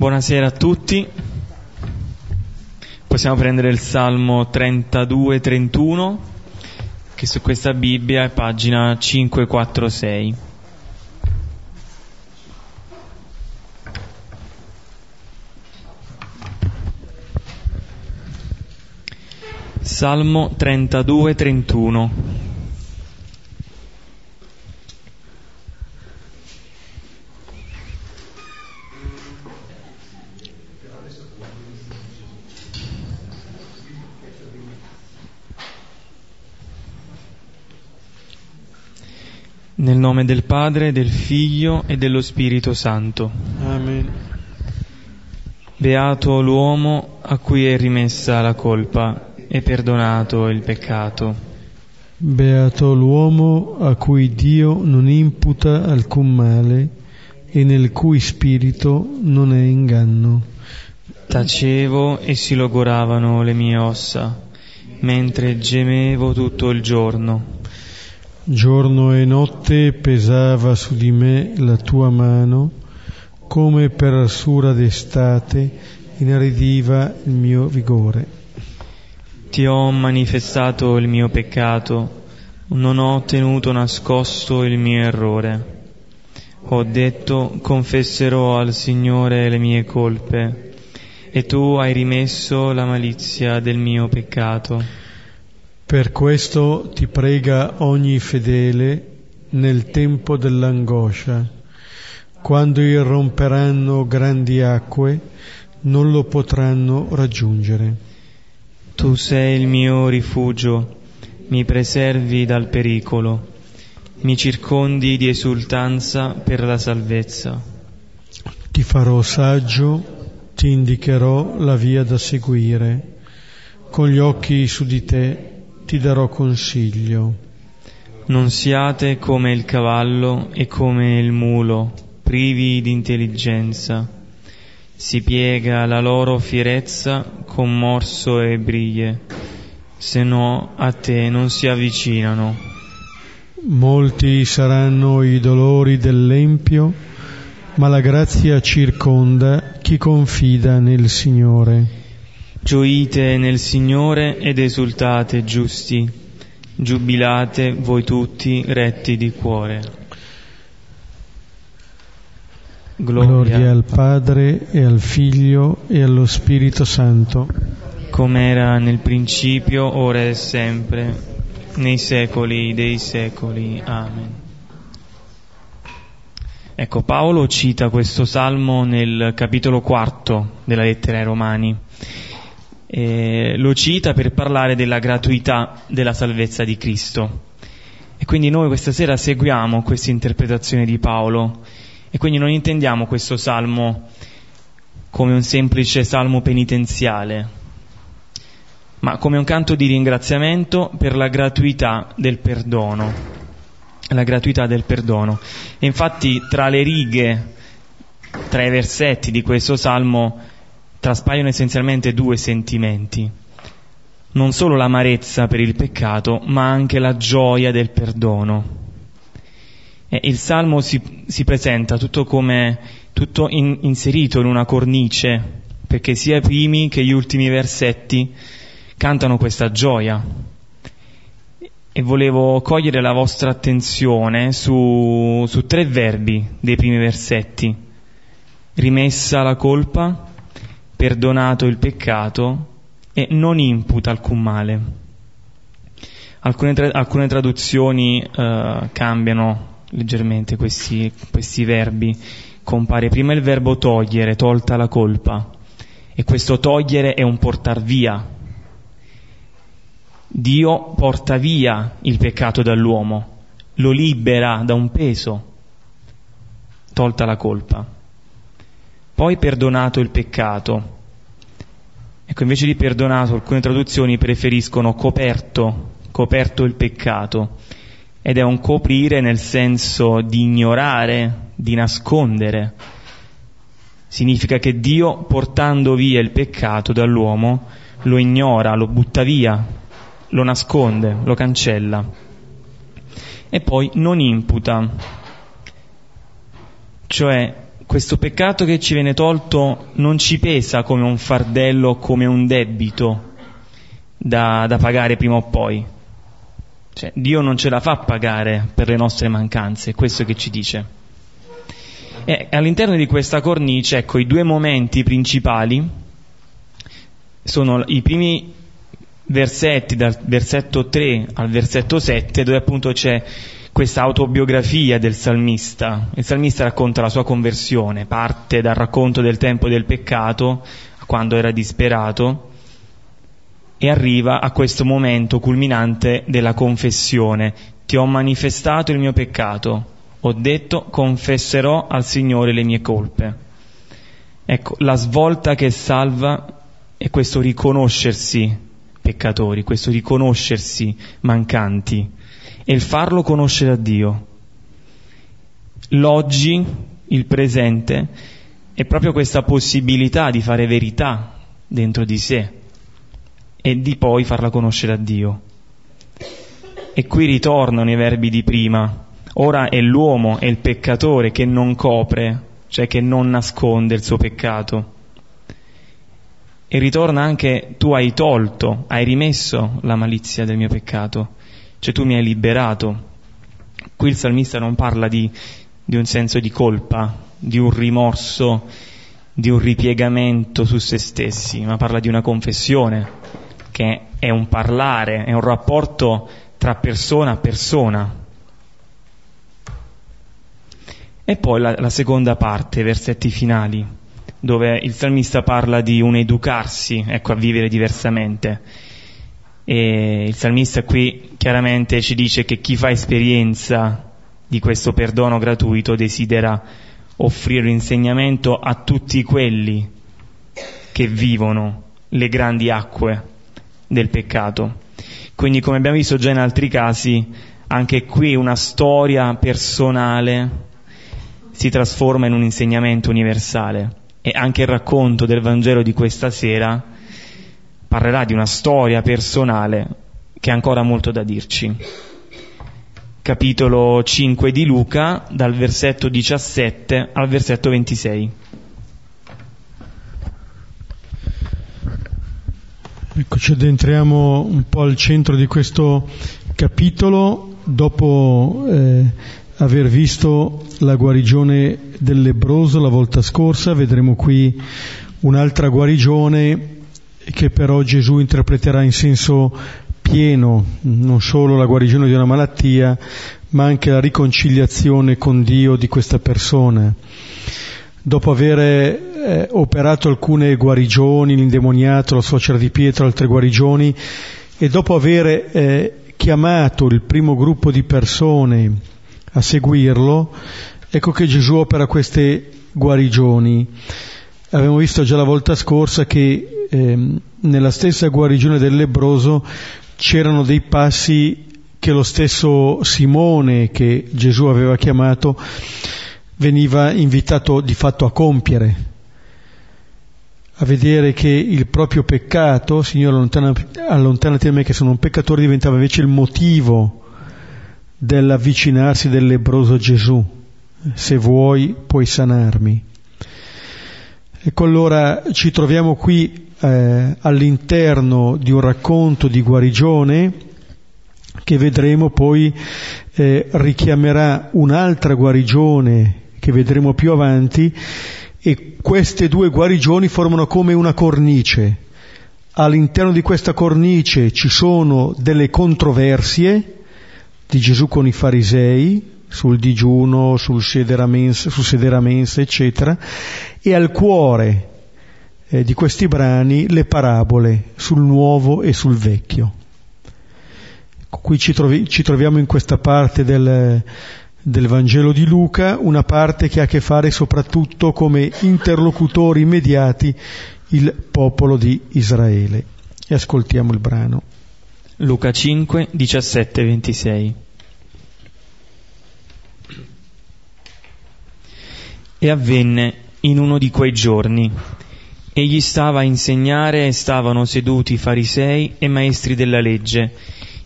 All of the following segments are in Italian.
Buonasera a tutti. Possiamo prendere il Salmo 32-31, che su questa Bibbia è pagina 546. Salmo 32-31. Nome del Padre, del Figlio e dello Spirito Santo. Amen. Beato l'uomo a cui è rimessa la colpa e perdonato il peccato. Beato l'uomo a cui Dio non imputa alcun male e nel cui spirito non è inganno. Tacevo e si logoravano le mie ossa, mentre gemevo tutto il giorno. Giorno e notte pesava su di me la tua mano, come per arsura d'estate inaridiva il mio vigore. Ti ho manifestato il mio peccato, non ho tenuto nascosto il mio errore. Ho detto, confesserò al Signore le mie colpe, e tu hai rimesso la malizia del mio peccato. Per questo ti prega ogni fedele nel tempo dell'angoscia. Quando irromperanno grandi acque, non lo potranno raggiungere. Tu sei il mio rifugio, mi preservi dal pericolo, mi circondi di esultanza per la salvezza. Ti farò saggio, ti indicherò la via da seguire. Con gli occhi su di te ti darò consiglio. Non siate come il cavallo e come il mulo, privi di intelligenza. Si piega la loro fierezza con morso e briglie, se no a te non si avvicinano. Molti saranno i dolori dell'empio, ma la grazia circonda chi confida nel Signore. Gioite nel Signore ed esultate giusti, giubilate voi tutti retti di cuore. Gloria, Gloria al Padre e al Figlio e allo Spirito Santo, come era nel principio, ora e sempre, nei secoli dei secoli. Amen. Ecco, Paolo cita questo salmo nel capitolo quarto della lettera ai Romani eh, lo cita per parlare della gratuità della salvezza di Cristo. E quindi noi questa sera seguiamo questa interpretazione di Paolo e quindi non intendiamo questo salmo come un semplice salmo penitenziale, ma come un canto di ringraziamento per la gratuità del perdono. La gratuità del perdono. E infatti tra le righe, tra i versetti di questo salmo traspaiono essenzialmente due sentimenti. Non solo l'amarezza per il peccato, ma anche la gioia del perdono. E il Salmo si, si, presenta tutto come tutto in, inserito in una cornice, perché sia i primi che gli ultimi versetti cantano questa gioia. E volevo cogliere la vostra attenzione su, su tre verbi dei primi versetti. Rimessa la colpa, perdonato il peccato e non imputa alcun male. Alcune, tra- alcune traduzioni uh, cambiano leggermente questi, questi verbi. Compare prima il verbo togliere, tolta la colpa, e questo togliere è un portar via. Dio porta via il peccato dall'uomo, lo libera da un peso, tolta la colpa poi perdonato il peccato. Ecco, invece di perdonato, alcune traduzioni preferiscono coperto, coperto il peccato, ed è un coprire nel senso di ignorare, di nascondere. Significa che Dio, portando via il peccato dall'uomo, lo ignora, lo butta via, lo nasconde, lo cancella. E poi non imputa, cioè questo peccato che ci viene tolto non ci pesa come un fardello, come un debito da, da pagare prima o poi. Cioè, Dio non ce la fa pagare per le nostre mancanze, è questo che ci dice. E all'interno di questa cornice, ecco, i due momenti principali sono i primi versetti, dal versetto 3 al versetto 7, dove appunto c'è questa autobiografia del salmista. Il salmista racconta la sua conversione, parte dal racconto del tempo del peccato, quando era disperato, e arriva a questo momento culminante della confessione. Ti ho manifestato il mio peccato, ho detto confesserò al Signore le mie colpe. Ecco, la svolta che salva è questo riconoscersi peccatori, questo riconoscersi mancanti e il farlo conoscere a Dio. L'oggi, il presente, è proprio questa possibilità di fare verità dentro di sé e di poi farla conoscere a Dio. E qui ritornano i verbi di prima. Ora è l'uomo, è il peccatore che non copre, cioè che non nasconde il suo peccato. E ritorna anche tu hai tolto, hai rimesso la malizia del mio peccato cioè tu mi hai liberato. Qui il salmista non parla di, di un senso di colpa, di un rimorso, di un ripiegamento su se stessi, ma parla di una confessione, che è un parlare, è un rapporto tra persona a persona. E poi la, la seconda parte, versetti finali, dove il salmista parla di un educarsi, ecco, a vivere diversamente e il salmista qui chiaramente ci dice che chi fa esperienza di questo perdono gratuito desidera offrire l'insegnamento a tutti quelli che vivono le grandi acque del peccato. Quindi come abbiamo visto già in altri casi, anche qui una storia personale si trasforma in un insegnamento universale e anche il racconto del Vangelo di questa sera parlerà di una storia personale che ha ancora molto da dirci. Capitolo 5 di Luca, dal versetto 17 al versetto 26. Ecco, ci addentriamo un po' al centro di questo capitolo dopo eh, aver visto la guarigione del lebroso la volta scorsa, vedremo qui un'altra guarigione che però Gesù interpreterà in senso pieno, non solo la guarigione di una malattia, ma anche la riconciliazione con Dio di questa persona. Dopo aver eh, operato alcune guarigioni, l'indemoniato, la suocera di Pietro, altre guarigioni, e dopo aver eh, chiamato il primo gruppo di persone a seguirlo, ecco che Gesù opera queste guarigioni. Abbiamo visto già la volta scorsa che eh, nella stessa guarigione del lebroso c'erano dei passi che lo stesso Simone che Gesù aveva chiamato veniva invitato di fatto a compiere, a vedere che il proprio peccato, Signore allontanati da me che sono un peccatore, diventava invece il motivo dell'avvicinarsi del lebroso Gesù. Se vuoi puoi sanarmi. Ecco allora ci troviamo qui eh, all'interno di un racconto di guarigione che vedremo poi eh, richiamerà un'altra guarigione che vedremo più avanti e queste due guarigioni formano come una cornice. All'interno di questa cornice ci sono delle controversie di Gesù con i farisei sul digiuno, sul sedere mensa, sul sedere mensa eccetera, e al cuore eh, di questi brani le parabole sul nuovo e sul vecchio. Qui ci, trovi, ci troviamo in questa parte del, del Vangelo di Luca, una parte che ha a che fare soprattutto come interlocutori immediati il popolo di Israele. E ascoltiamo il brano. Luca 5, 17, 26. E avvenne in uno di quei giorni Egli stava a insegnare e stavano seduti farisei e maestri della legge,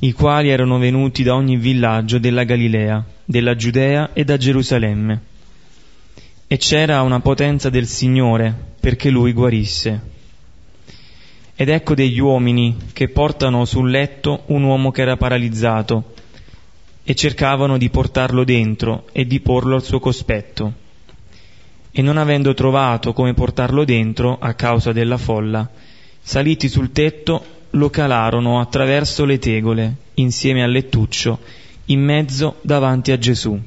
i quali erano venuti da ogni villaggio della Galilea, della Giudea e da Gerusalemme. e c'era una potenza del Signore perché lui guarisse. Ed ecco degli uomini che portano sul letto un uomo che era paralizzato e cercavano di portarlo dentro e di porlo al suo cospetto. E non avendo trovato come portarlo dentro a causa della folla, saliti sul tetto lo calarono attraverso le tegole insieme al lettuccio in mezzo davanti a Gesù.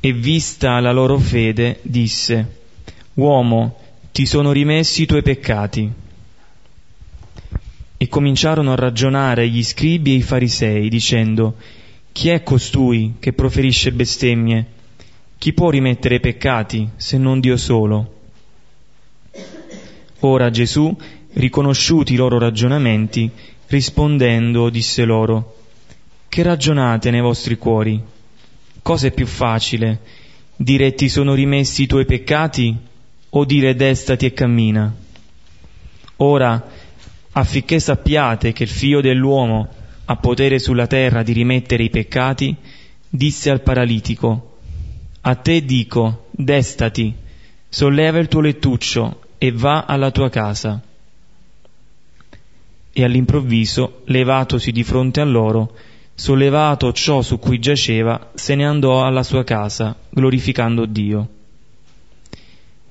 E vista la loro fede, disse, Uomo, ti sono rimessi i tuoi peccati e cominciarono a ragionare gli scribi e i farisei, dicendo, Chi è costui che proferisce bestemmie? Chi può rimettere i peccati se non Dio solo? Ora Gesù, riconosciuti i loro ragionamenti, rispondendo, disse loro, Che ragionate nei vostri cuori? Cosa è più facile? Dire ti sono rimessi i tuoi peccati o dire destati e cammina? Ora, affinché sappiate che il figlio dell'uomo ha potere sulla terra di rimettere i peccati, disse al paralitico, a te dico, destati, solleva il tuo lettuccio e va alla tua casa. E all'improvviso, levatosi di fronte a loro, sollevato ciò su cui giaceva, se ne andò alla sua casa, glorificando Dio.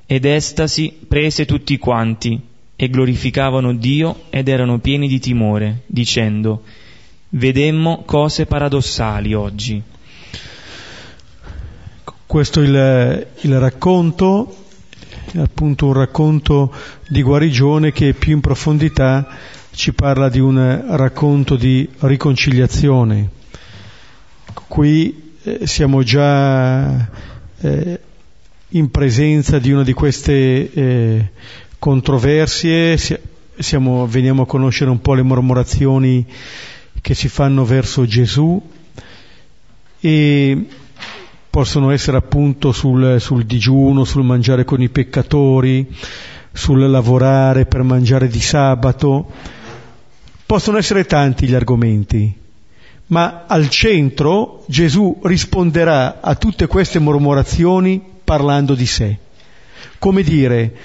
Ed estasi prese tutti quanti, e glorificavano Dio ed erano pieni di timore, dicendo, vedemmo cose paradossali oggi. Questo il, il racconto, appunto un racconto di guarigione che più in profondità ci parla di un racconto di riconciliazione. Qui eh, siamo già eh, in presenza di una di queste eh, controversie, siamo, veniamo a conoscere un po' le mormorazioni che si fanno verso Gesù e possono essere appunto sul, sul digiuno, sul mangiare con i peccatori, sul lavorare per mangiare di sabato. Possono essere tanti gli argomenti, ma al centro Gesù risponderà a tutte queste mormorazioni parlando di sé. Come dire,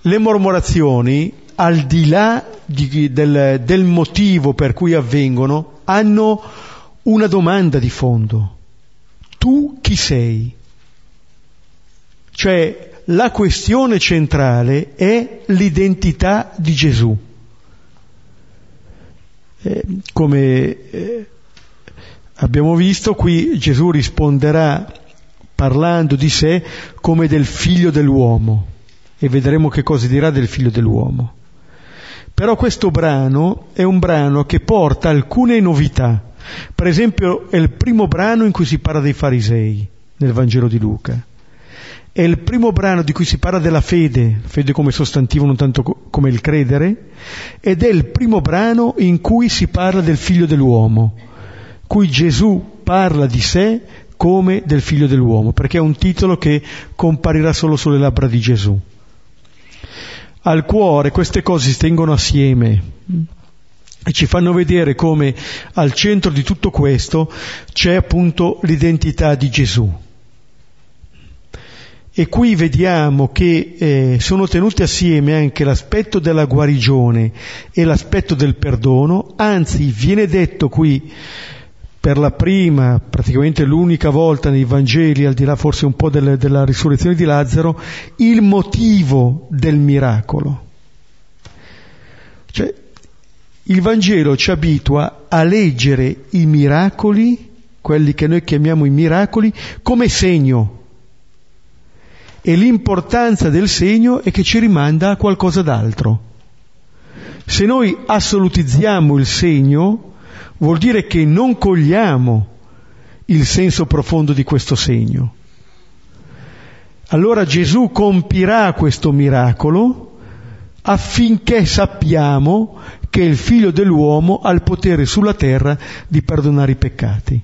le mormorazioni, al di là di, del, del motivo per cui avvengono, hanno una domanda di fondo. Tu chi sei? Cioè la questione centrale è l'identità di Gesù. Eh, come eh, abbiamo visto qui Gesù risponderà parlando di sé come del figlio dell'uomo e vedremo che cosa dirà del figlio dell'uomo. Però questo brano è un brano che porta alcune novità. Per esempio è il primo brano in cui si parla dei farisei nel Vangelo di Luca. È il primo brano di cui si parla della fede, fede come sostantivo non tanto come il credere, ed è il primo brano in cui si parla del figlio dell'uomo, cui Gesù parla di sé come del figlio dell'uomo, perché è un titolo che comparirà solo sulle labbra di Gesù al cuore queste cose si tengono assieme e ci fanno vedere come al centro di tutto questo c'è appunto l'identità di Gesù. E qui vediamo che eh, sono tenuti assieme anche l'aspetto della guarigione e l'aspetto del perdono, anzi viene detto qui per la prima, praticamente l'unica volta nei Vangeli, al di là forse un po' del, della risurrezione di Lazzaro, il motivo del miracolo. Cioè, il Vangelo ci abitua a leggere i miracoli, quelli che noi chiamiamo i miracoli, come segno. E l'importanza del segno è che ci rimanda a qualcosa d'altro. Se noi assolutizziamo il segno, vuol dire che non cogliamo il senso profondo di questo segno. Allora Gesù compirà questo miracolo affinché sappiamo che il figlio dell'uomo ha il potere sulla terra di perdonare i peccati.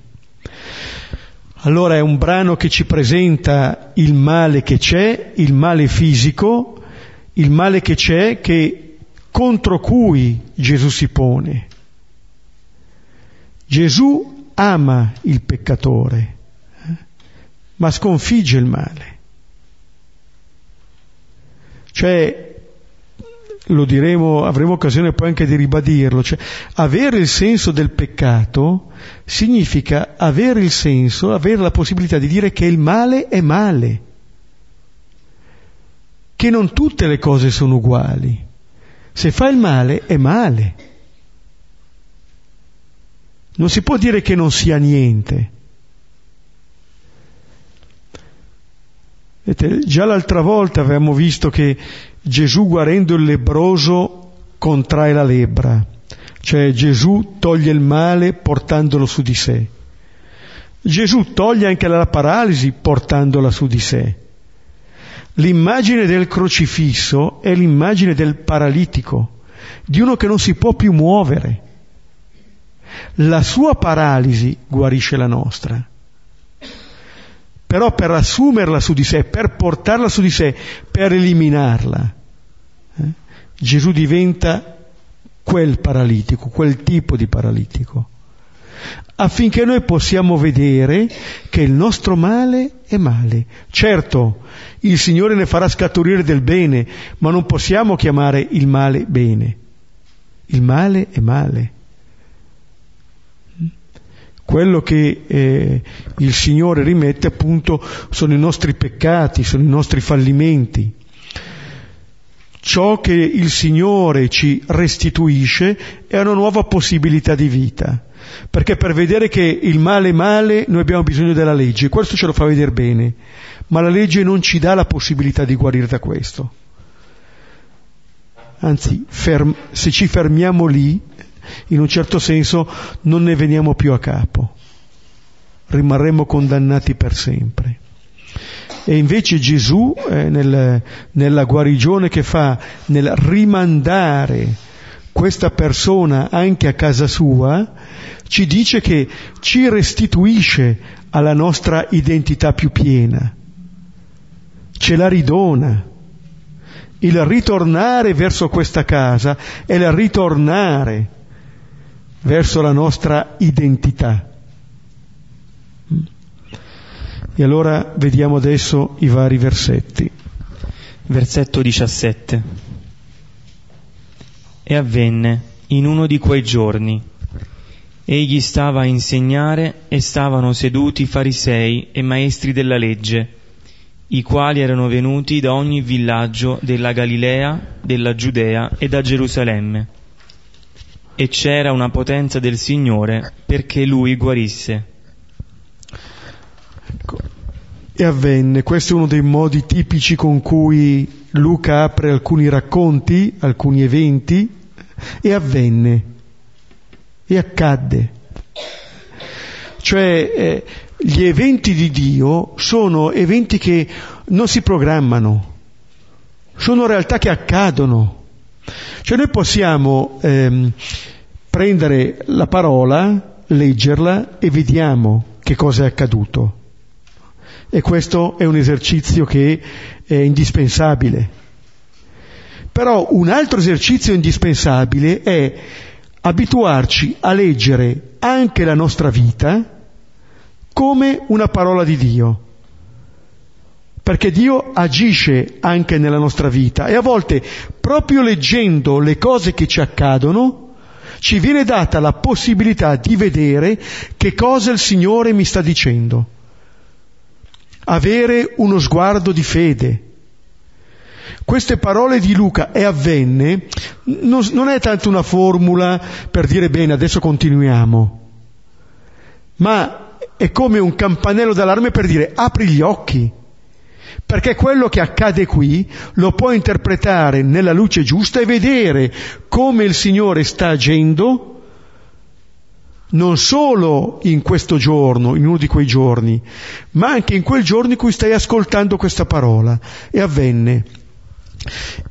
Allora è un brano che ci presenta il male che c'è, il male fisico, il male che c'è che contro cui Gesù si pone. Gesù ama il peccatore, eh, ma sconfigge il male. Cioè, lo diremo, avremo occasione poi anche di ribadirlo, cioè avere il senso del peccato significa avere il senso, avere la possibilità di dire che il male è male, che non tutte le cose sono uguali. Se fa il male è male. Non si può dire che non sia niente. Vedete, già l'altra volta avevamo visto che Gesù guarendo il lebroso contrae la lebbra, cioè Gesù toglie il male portandolo su di sé. Gesù toglie anche la paralisi portandola su di sé. L'immagine del crocifisso è l'immagine del paralitico, di uno che non si può più muovere. La sua paralisi guarisce la nostra però per assumerla su di sé, per portarla su di sé, per eliminarla, eh, Gesù diventa quel paralitico, quel tipo di paralitico, affinché noi possiamo vedere che il nostro male è male. Certo, il Signore ne farà scaturire del bene, ma non possiamo chiamare il male bene. Il male è male quello che eh, il Signore rimette appunto sono i nostri peccati, sono i nostri fallimenti. Ciò che il Signore ci restituisce è una nuova possibilità di vita. Perché per vedere che il male è male noi abbiamo bisogno della legge, questo ce lo fa vedere bene, ma la legge non ci dà la possibilità di guarire da questo. Anzi, ferm- se ci fermiamo lì, in un certo senso non ne veniamo più a capo, rimarremo condannati per sempre. E invece Gesù, eh, nel, nella guarigione che fa, nel rimandare questa persona anche a casa sua, ci dice che ci restituisce alla nostra identità più piena, ce la ridona. Il ritornare verso questa casa è il ritornare verso la nostra identità. E allora vediamo adesso i vari versetti. Versetto 17. E avvenne in uno di quei giorni. Egli stava a insegnare e stavano seduti farisei e maestri della legge, i quali erano venuti da ogni villaggio della Galilea, della Giudea e da Gerusalemme e c'era una potenza del Signore perché lui guarisse. Ecco. E avvenne, questo è uno dei modi tipici con cui Luca apre alcuni racconti, alcuni eventi, e avvenne, e accadde. Cioè eh, gli eventi di Dio sono eventi che non si programmano, sono realtà che accadono. Cioè noi possiamo ehm, prendere la parola, leggerla e vediamo che cosa è accaduto. E questo è un esercizio che è indispensabile. Però un altro esercizio indispensabile è abituarci a leggere anche la nostra vita come una parola di Dio perché Dio agisce anche nella nostra vita e a volte proprio leggendo le cose che ci accadono ci viene data la possibilità di vedere che cosa il Signore mi sta dicendo, avere uno sguardo di fede. Queste parole di Luca e avvenne non, non è tanto una formula per dire bene adesso continuiamo, ma è come un campanello d'allarme per dire apri gli occhi perché quello che accade qui lo può interpretare nella luce giusta e vedere come il Signore sta agendo non solo in questo giorno, in uno di quei giorni, ma anche in quel giorno in cui stai ascoltando questa parola. E avvenne.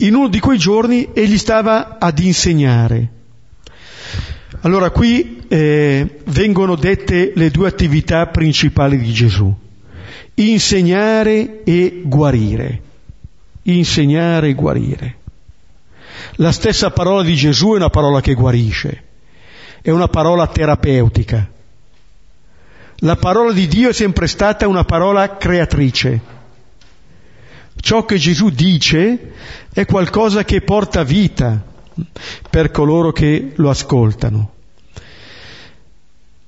In uno di quei giorni egli stava ad insegnare. Allora qui eh, vengono dette le due attività principali di Gesù insegnare e guarire. Insegnare e guarire. La stessa parola di Gesù è una parola che guarisce, è una parola terapeutica. La parola di Dio è sempre stata una parola creatrice, ciò che Gesù dice è qualcosa che porta vita per coloro che lo ascoltano.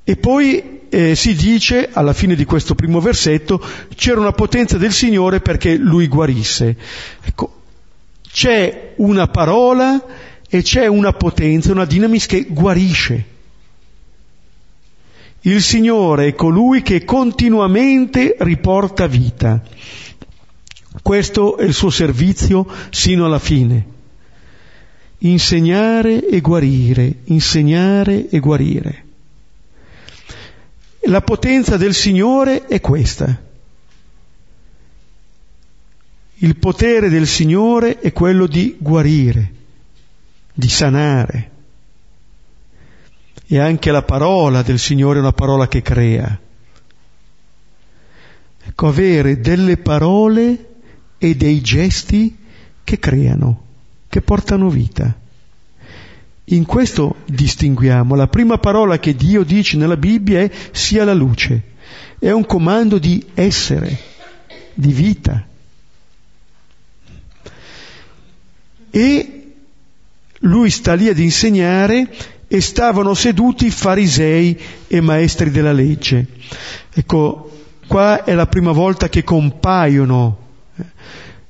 E poi eh, si dice, alla fine di questo primo versetto, c'era una potenza del Signore perché lui guarisse. Ecco, c'è una parola e c'è una potenza, una dinamis che guarisce. Il Signore è colui che continuamente riporta vita. Questo è il suo servizio sino alla fine. Insegnare e guarire, insegnare e guarire. La potenza del Signore è questa. Il potere del Signore è quello di guarire, di sanare. E anche la parola del Signore è una parola che crea. Ecco, avere delle parole e dei gesti che creano, che portano vita. In questo distinguiamo. La prima parola che Dio dice nella Bibbia è sia la luce. È un comando di essere, di vita. E lui sta lì ad insegnare e stavano seduti farisei e maestri della legge. Ecco, qua è la prima volta che compaiono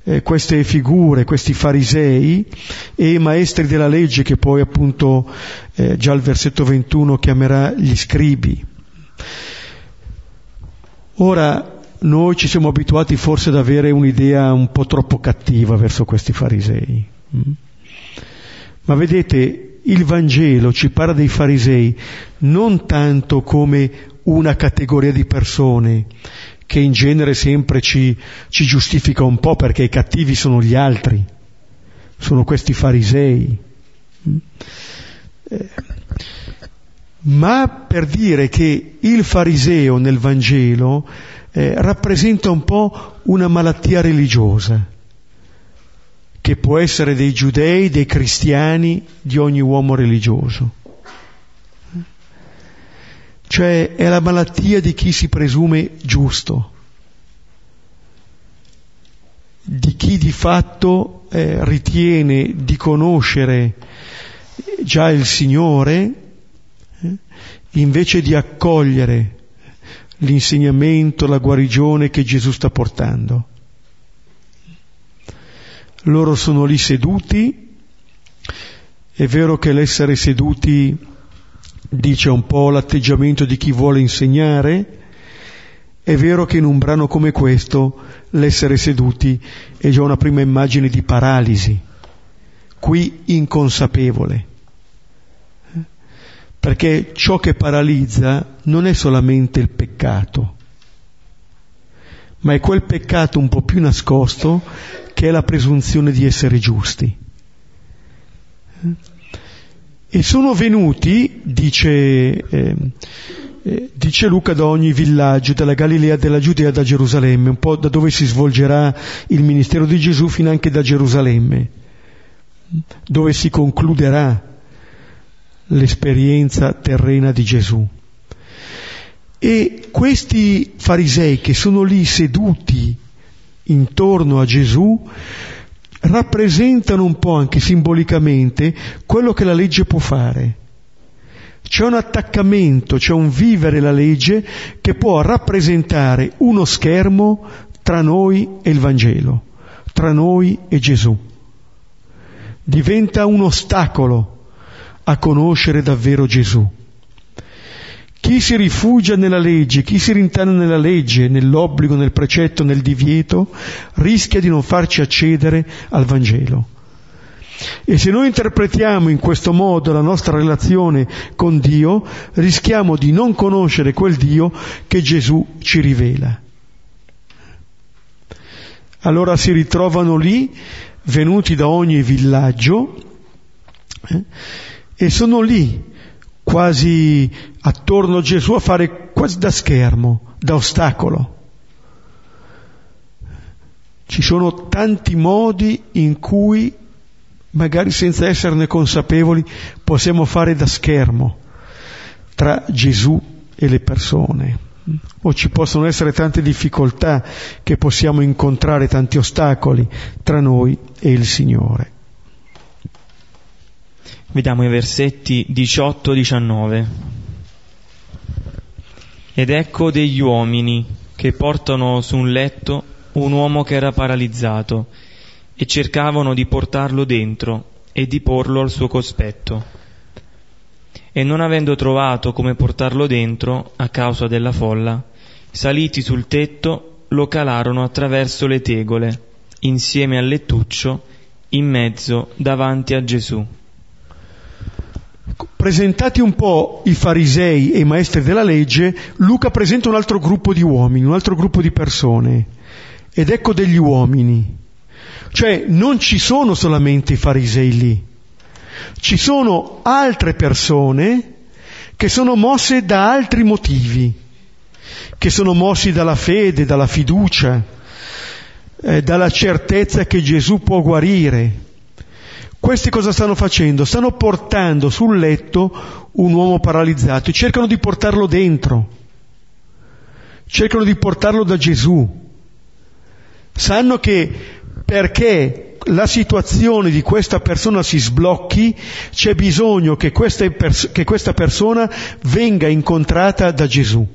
eh, queste figure, questi farisei e maestri della legge che poi appunto eh, già il versetto 21 chiamerà gli scribi. Ora noi ci siamo abituati forse ad avere un'idea un po' troppo cattiva verso questi farisei. Mm? Ma vedete, il Vangelo ci parla dei farisei non tanto come una categoria di persone che in genere sempre ci, ci giustifica un po' perché i cattivi sono gli altri, sono questi farisei. Eh, ma per dire che il fariseo nel Vangelo eh, rappresenta un po' una malattia religiosa che può essere dei giudei, dei cristiani, di ogni uomo religioso. Cioè è la malattia di chi si presume giusto, di chi di fatto eh, ritiene di conoscere già il Signore eh, invece di accogliere l'insegnamento, la guarigione che Gesù sta portando. Loro sono lì seduti, è vero che l'essere seduti dice un po' l'atteggiamento di chi vuole insegnare, è vero che in un brano come questo l'essere seduti è già una prima immagine di paralisi, qui inconsapevole, perché ciò che paralizza non è solamente il peccato, ma è quel peccato un po' più nascosto che è la presunzione di essere giusti. E sono venuti, dice, eh, eh, dice Luca, da ogni villaggio, dalla Galilea, della Giudea, da Gerusalemme, un po' da dove si svolgerà il ministero di Gesù, fino anche da Gerusalemme, dove si concluderà l'esperienza terrena di Gesù. E questi farisei che sono lì seduti intorno a Gesù rappresentano un po' anche simbolicamente quello che la legge può fare. C'è un attaccamento, c'è un vivere la legge che può rappresentare uno schermo tra noi e il Vangelo, tra noi e Gesù. Diventa un ostacolo a conoscere davvero Gesù. Chi si rifugia nella legge, chi si rintana nella legge, nell'obbligo, nel precetto, nel divieto, rischia di non farci accedere al Vangelo. E se noi interpretiamo in questo modo la nostra relazione con Dio, rischiamo di non conoscere quel Dio che Gesù ci rivela. Allora si ritrovano lì, venuti da ogni villaggio, eh, e sono lì quasi attorno a Gesù a fare quasi da schermo, da ostacolo. Ci sono tanti modi in cui, magari senza esserne consapevoli, possiamo fare da schermo tra Gesù e le persone. o ci possono essere tante difficoltà che possiamo incontrare, tanti ostacoli tra noi e il Signore. Vediamo i versetti 18-19. Ed ecco degli uomini che portano su un letto un uomo che era paralizzato e cercavano di portarlo dentro e di porlo al suo cospetto e non avendo trovato come portarlo dentro, a causa della folla, saliti sul tetto, lo calarono attraverso le tegole, insieme al lettuccio, in mezzo davanti a Gesù. Presentati un po' i farisei e i maestri della legge, Luca presenta un altro gruppo di uomini, un altro gruppo di persone. Ed ecco degli uomini. Cioè non ci sono solamente i farisei lì, ci sono altre persone che sono mosse da altri motivi, che sono mossi dalla fede, dalla fiducia, eh, dalla certezza che Gesù può guarire. Questi cosa stanno facendo? Stanno portando sul letto un uomo paralizzato e cercano di portarlo dentro, cercano di portarlo da Gesù. Sanno che perché la situazione di questa persona si sblocchi, c'è bisogno che questa, pers- che questa persona venga incontrata da Gesù.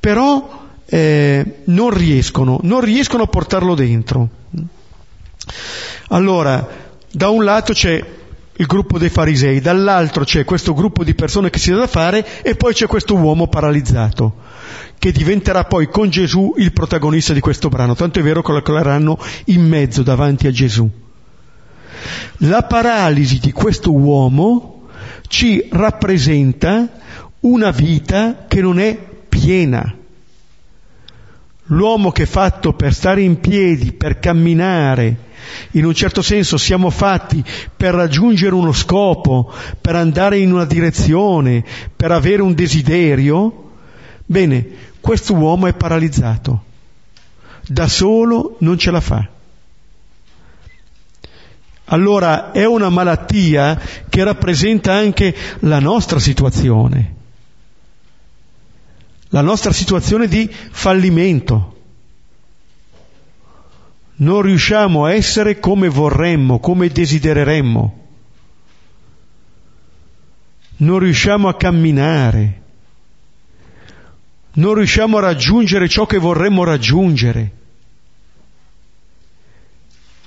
Però eh, non riescono, non riescono a portarlo dentro. Allora, da un lato c'è il gruppo dei farisei, dall'altro c'è questo gruppo di persone che si dà da fare e poi c'è questo uomo paralizzato che diventerà poi con Gesù il protagonista di questo brano, tanto è vero che lo coleranno in mezzo davanti a Gesù. La paralisi di questo uomo ci rappresenta una vita che non è piena. L'uomo che è fatto per stare in piedi, per camminare, in un certo senso siamo fatti per raggiungere uno scopo, per andare in una direzione, per avere un desiderio, bene, questo uomo è paralizzato, da solo non ce la fa. Allora è una malattia che rappresenta anche la nostra situazione, la nostra situazione di fallimento. Non riusciamo a essere come vorremmo, come desidereremmo. Non riusciamo a camminare non riusciamo a raggiungere ciò che vorremmo raggiungere.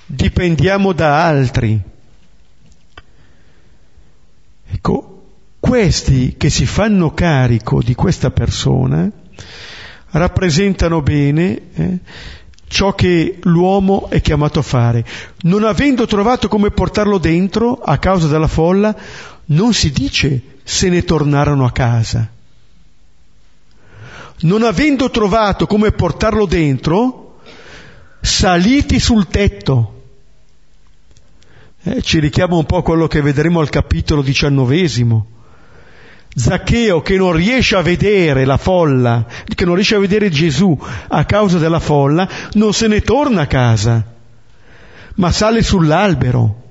Dipendiamo da altri. Ecco, questi che si fanno carico di questa persona rappresentano bene eh, ciò che l'uomo è chiamato a fare. Non avendo trovato come portarlo dentro a causa della folla, non si dice se ne tornarono a casa non avendo trovato come portarlo dentro, saliti sul tetto. Eh, ci richiama un po' quello che vedremo al capitolo diciannovesimo. Zaccheo che non riesce a vedere la folla, che non riesce a vedere Gesù a causa della folla, non se ne torna a casa, ma sale sull'albero.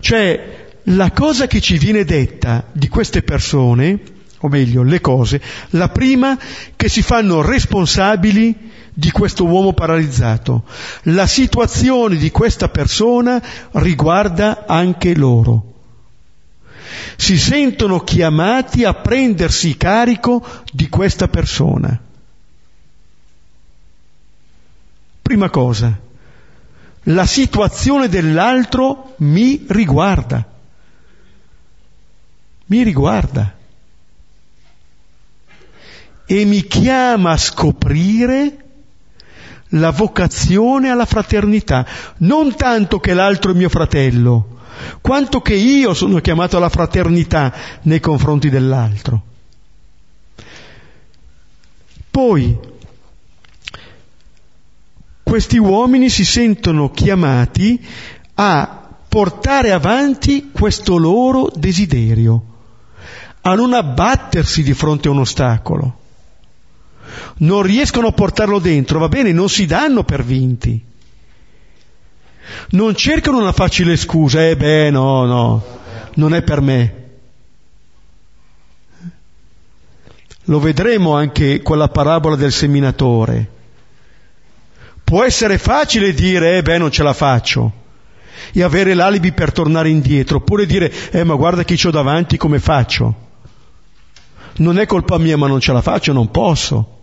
Cioè, la cosa che ci viene detta di queste persone o meglio le cose, la prima che si fanno responsabili di questo uomo paralizzato. La situazione di questa persona riguarda anche loro. Si sentono chiamati a prendersi carico di questa persona. Prima cosa, la situazione dell'altro mi riguarda. Mi riguarda e mi chiama a scoprire la vocazione alla fraternità, non tanto che l'altro è mio fratello, quanto che io sono chiamato alla fraternità nei confronti dell'altro. Poi, questi uomini si sentono chiamati a portare avanti questo loro desiderio, a non abbattersi di fronte a un ostacolo non riescono a portarlo dentro, va bene, non si danno per vinti. Non cercano una facile scusa, eh beh no, no, non è per me. Lo vedremo anche con la parabola del seminatore. Può essere facile dire, eh beh, non ce la faccio, e avere l'alibi per tornare indietro, oppure dire, eh ma guarda chi c'ho davanti, come faccio? Non è colpa mia, ma non ce la faccio, non posso.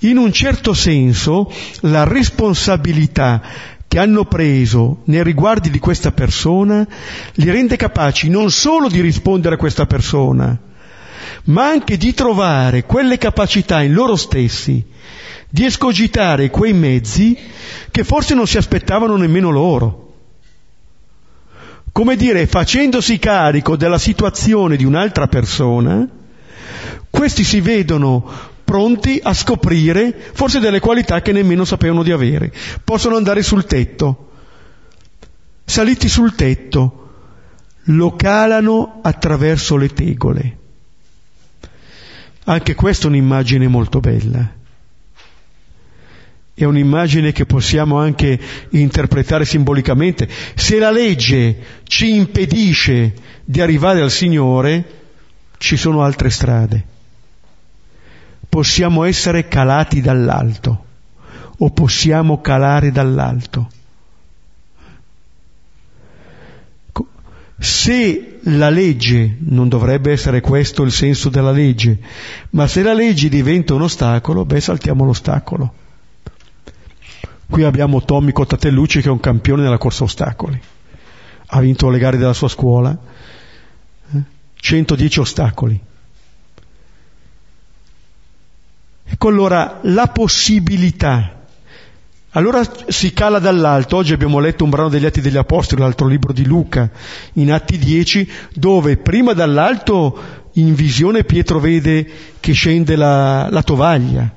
In un certo senso, la responsabilità che hanno preso nei riguardi di questa persona li rende capaci non solo di rispondere a questa persona, ma anche di trovare quelle capacità in loro stessi di escogitare quei mezzi che forse non si aspettavano nemmeno loro. Come dire, facendosi carico della situazione di un'altra persona, questi si vedono pronti a scoprire forse delle qualità che nemmeno sapevano di avere. Possono andare sul tetto, saliti sul tetto, lo calano attraverso le tegole. Anche questa è un'immagine molto bella. È un'immagine che possiamo anche interpretare simbolicamente. Se la legge ci impedisce di arrivare al Signore, ci sono altre strade possiamo essere calati dall'alto o possiamo calare dall'alto. Se la legge, non dovrebbe essere questo il senso della legge, ma se la legge diventa un ostacolo, beh saltiamo l'ostacolo. Qui abbiamo Tommy Cottatellucci che è un campione nella corsa ostacoli. Ha vinto le gare della sua scuola. 110 eh? ostacoli. Ecco allora la possibilità. Allora si cala dall'alto, oggi abbiamo letto un brano degli Atti degli Apostoli, l'altro libro di Luca, in Atti 10, dove prima dall'alto in visione Pietro vede che scende la, la tovaglia.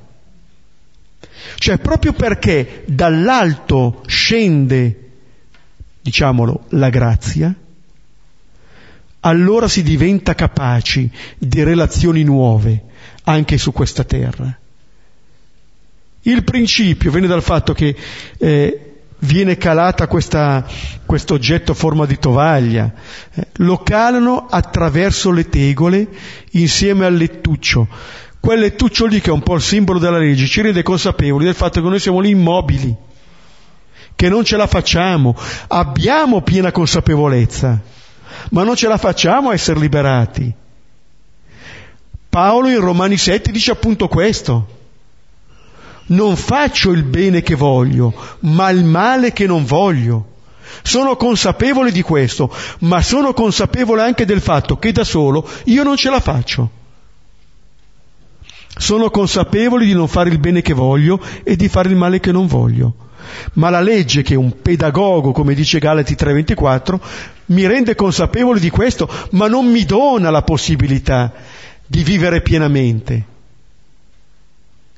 Cioè proprio perché dall'alto scende, diciamolo, la grazia, allora si diventa capaci di relazioni nuove anche su questa terra. Il principio viene dal fatto che eh, viene calata questo oggetto a forma di tovaglia, eh, lo calano attraverso le tegole insieme al lettuccio. Quel lettuccio lì che è un po' il simbolo della legge ci rende consapevoli del fatto che noi siamo lì immobili, che non ce la facciamo, abbiamo piena consapevolezza, ma non ce la facciamo a essere liberati. Paolo in Romani 7 dice appunto questo non faccio il bene che voglio, ma il male che non voglio. Sono consapevole di questo, ma sono consapevole anche del fatto che da solo io non ce la faccio. Sono consapevole di non fare il bene che voglio e di fare il male che non voglio. Ma la legge, che è un pedagogo, come dice Galati 3:24, mi rende consapevole di questo, ma non mi dona la possibilità di vivere pienamente.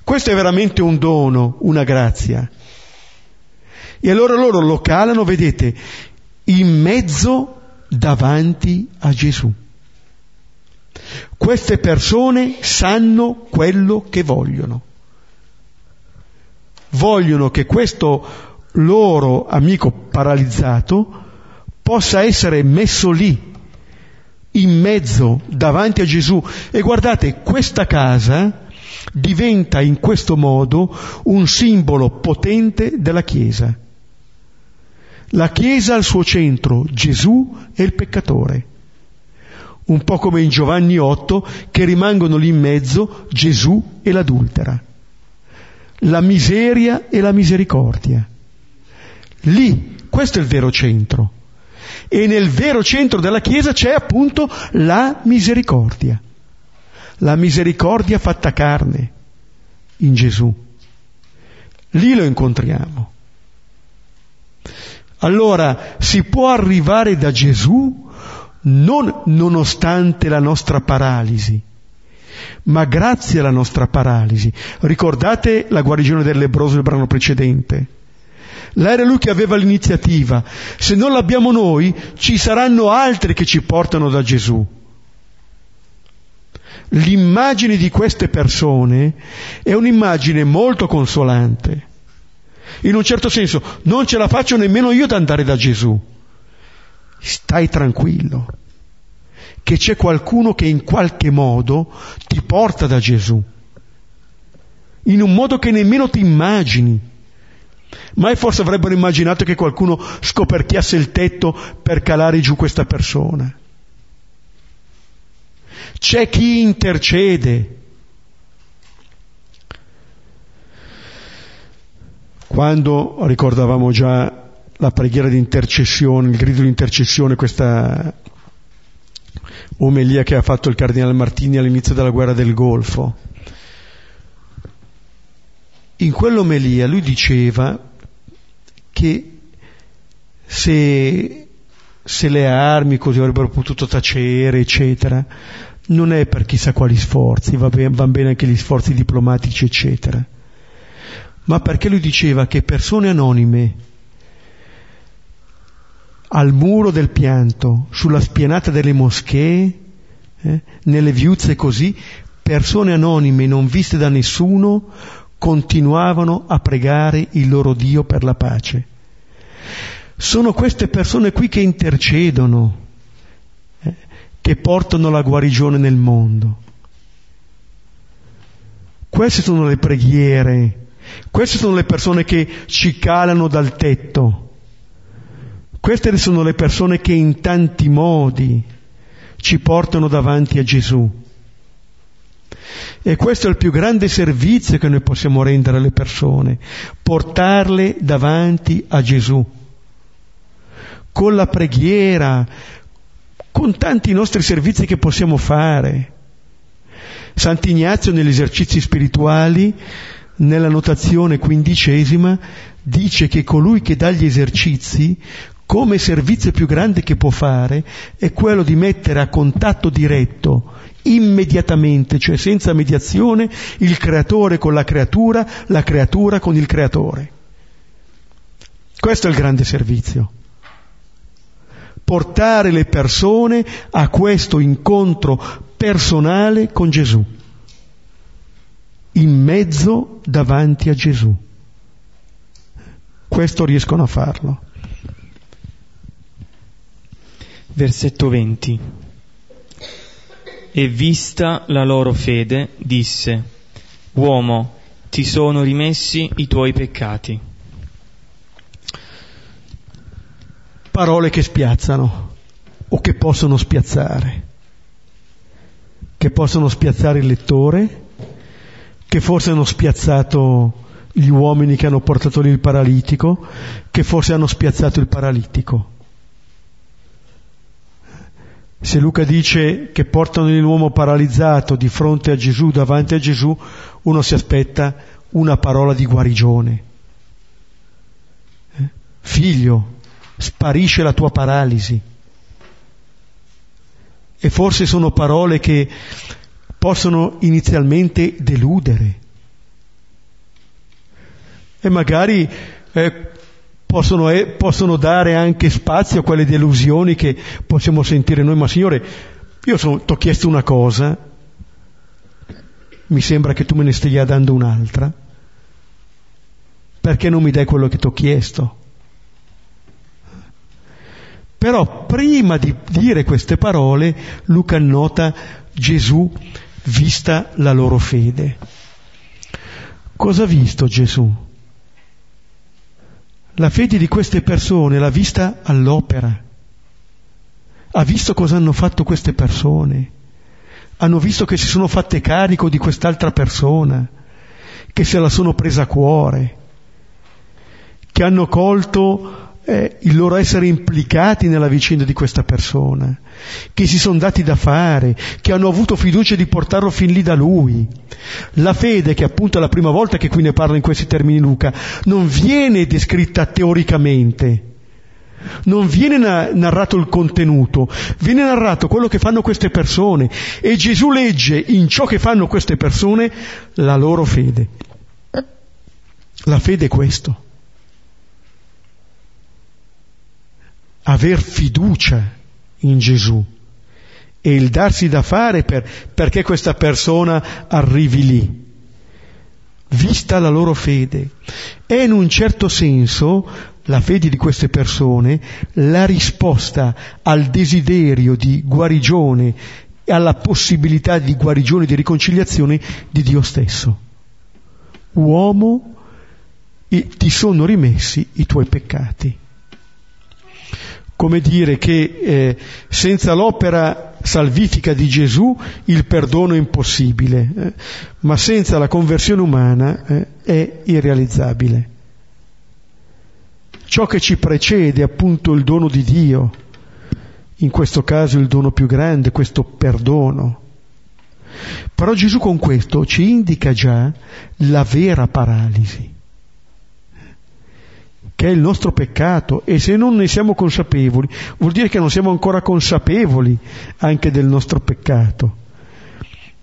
Questo è veramente un dono, una grazia. E allora loro lo calano, vedete, in mezzo davanti a Gesù. Queste persone sanno quello che vogliono. Vogliono che questo loro amico paralizzato possa essere messo lì, in mezzo, davanti a Gesù. E guardate, questa casa diventa in questo modo un simbolo potente della Chiesa. La Chiesa al suo centro Gesù e il peccatore. Un po' come in Giovanni 8 che rimangono lì in mezzo Gesù e l'adultera. La miseria e la misericordia. Lì, questo è il vero centro. E nel vero centro della Chiesa c'è appunto la misericordia la misericordia fatta carne in Gesù. Lì lo incontriamo. Allora si può arrivare da Gesù non nonostante la nostra paralisi, ma grazie alla nostra paralisi. Ricordate la guarigione del lebroso del brano precedente? Là era lui che aveva l'iniziativa. Se non l'abbiamo noi, ci saranno altri che ci portano da Gesù l'immagine di queste persone è un'immagine molto consolante. In un certo senso, non ce la faccio nemmeno io ad andare da Gesù. Stai tranquillo, che c'è qualcuno che in qualche modo ti porta da Gesù, in un modo che nemmeno ti immagini. Mai forse avrebbero immaginato che qualcuno scoperchiasse il tetto per calare giù questa persona. C'è chi intercede. Quando ricordavamo già la preghiera di intercessione, il grido di intercessione, questa omelia che ha fatto il cardinale Martini all'inizio della guerra del Golfo. In quell'omelia lui diceva che se, se le armi così avrebbero potuto tacere, eccetera, non è per chissà quali sforzi, va bene, van bene anche gli sforzi diplomatici, eccetera, ma perché lui diceva che persone anonime al muro del pianto, sulla spianata delle moschee, eh, nelle viuzze così, persone anonime non viste da nessuno continuavano a pregare il loro Dio per la pace. Sono queste persone qui che intercedono, che portano la guarigione nel mondo. Queste sono le preghiere, queste sono le persone che ci calano dal tetto queste sono le persone che in tanti modi ci portano davanti a Gesù. E questo è il più grande servizio che noi possiamo rendere alle persone, portarle davanti a Gesù. Con la preghiera, con tanti nostri servizi che possiamo fare. Sant'Ignazio negli esercizi spirituali, nella notazione quindicesima, dice che colui che dà gli esercizi come servizio più grande che può fare è quello di mettere a contatto diretto, immediatamente, cioè senza mediazione, il creatore con la creatura, la creatura con il creatore. Questo è il grande servizio. Portare le persone a questo incontro personale con Gesù, in mezzo davanti a Gesù. Questo riescono a farlo. Versetto 20. E vista la loro fede, disse, Uomo, ti sono rimessi i tuoi peccati. Parole che spiazzano o che possono spiazzare, che possono spiazzare il lettore, che forse hanno spiazzato gli uomini che hanno portato lì il paralitico, che forse hanno spiazzato il paralitico. Se Luca dice che portano l'uomo paralizzato di fronte a Gesù, davanti a Gesù, uno si aspetta una parola di guarigione. Eh? Figlio, sparisce la tua paralisi. E forse sono parole che possono inizialmente deludere. E magari eh, possono, eh, possono dare anche spazio a quelle delusioni che possiamo sentire noi, ma Signore, io ti ho chiesto una cosa, mi sembra che tu me ne stia dando un'altra, perché non mi dai quello che ti ho chiesto? Però prima di dire queste parole, Luca nota Gesù vista la loro fede. Cosa ha visto Gesù? La fede di queste persone l'ha vista all'opera, ha visto cosa hanno fatto queste persone, hanno visto che si sono fatte carico di quest'altra persona, che se la sono presa a cuore, che hanno colto eh, il loro essere implicati nella vicenda di questa persona, che si sono dati da fare, che hanno avuto fiducia di portarlo fin lì da lui. La fede, che appunto è la prima volta che qui ne parla in questi termini Luca, non viene descritta teoricamente, non viene narrato il contenuto, viene narrato quello che fanno queste persone e Gesù legge in ciò che fanno queste persone la loro fede. La fede è questo. Aver fiducia in Gesù e il darsi da fare per, perché questa persona arrivi lì, vista la loro fede. È in un certo senso la fede di queste persone, la risposta al desiderio di guarigione e alla possibilità di guarigione e di riconciliazione di Dio stesso. Uomo, ti sono rimessi i tuoi peccati. Come dire che eh, senza l'opera salvifica di Gesù il perdono è impossibile, eh, ma senza la conversione umana eh, è irrealizzabile. Ciò che ci precede appunto il dono di Dio, in questo caso il dono più grande, questo perdono. Però Gesù con questo ci indica già la vera paralisi, che è il nostro peccato e se non ne siamo consapevoli vuol dire che non siamo ancora consapevoli anche del nostro peccato.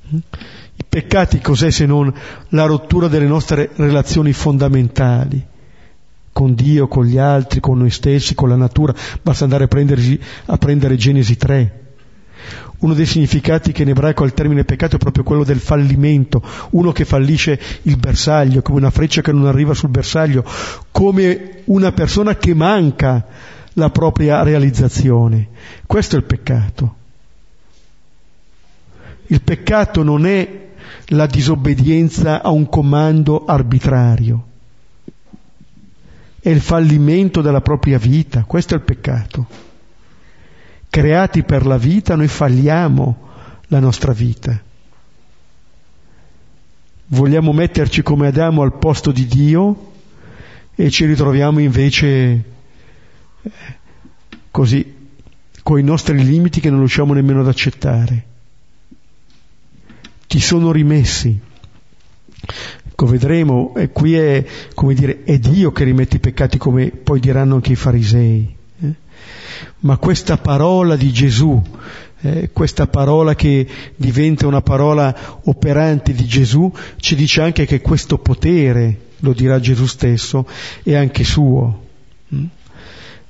I peccati cos'è se non la rottura delle nostre relazioni fondamentali? con Dio, con gli altri, con noi stessi, con la natura, basta andare a, a prendere Genesi 3. Uno dei significati che in ebraico ha il termine peccato è proprio quello del fallimento, uno che fallisce il bersaglio, come una freccia che non arriva sul bersaglio, come una persona che manca la propria realizzazione. Questo è il peccato. Il peccato non è la disobbedienza a un comando arbitrario è il fallimento della propria vita, questo è il peccato. Creati per la vita, noi falliamo la nostra vita. Vogliamo metterci come Adamo al posto di Dio e ci ritroviamo invece eh, così, con i nostri limiti che non riusciamo nemmeno ad accettare. Ti sono rimessi Ecco, vedremo, e qui è, come dire, è Dio che rimette i peccati, come poi diranno anche i farisei. Ma questa parola di Gesù, eh, questa parola che diventa una parola operante di Gesù, ci dice anche che questo potere, lo dirà Gesù stesso, è anche suo. Mm?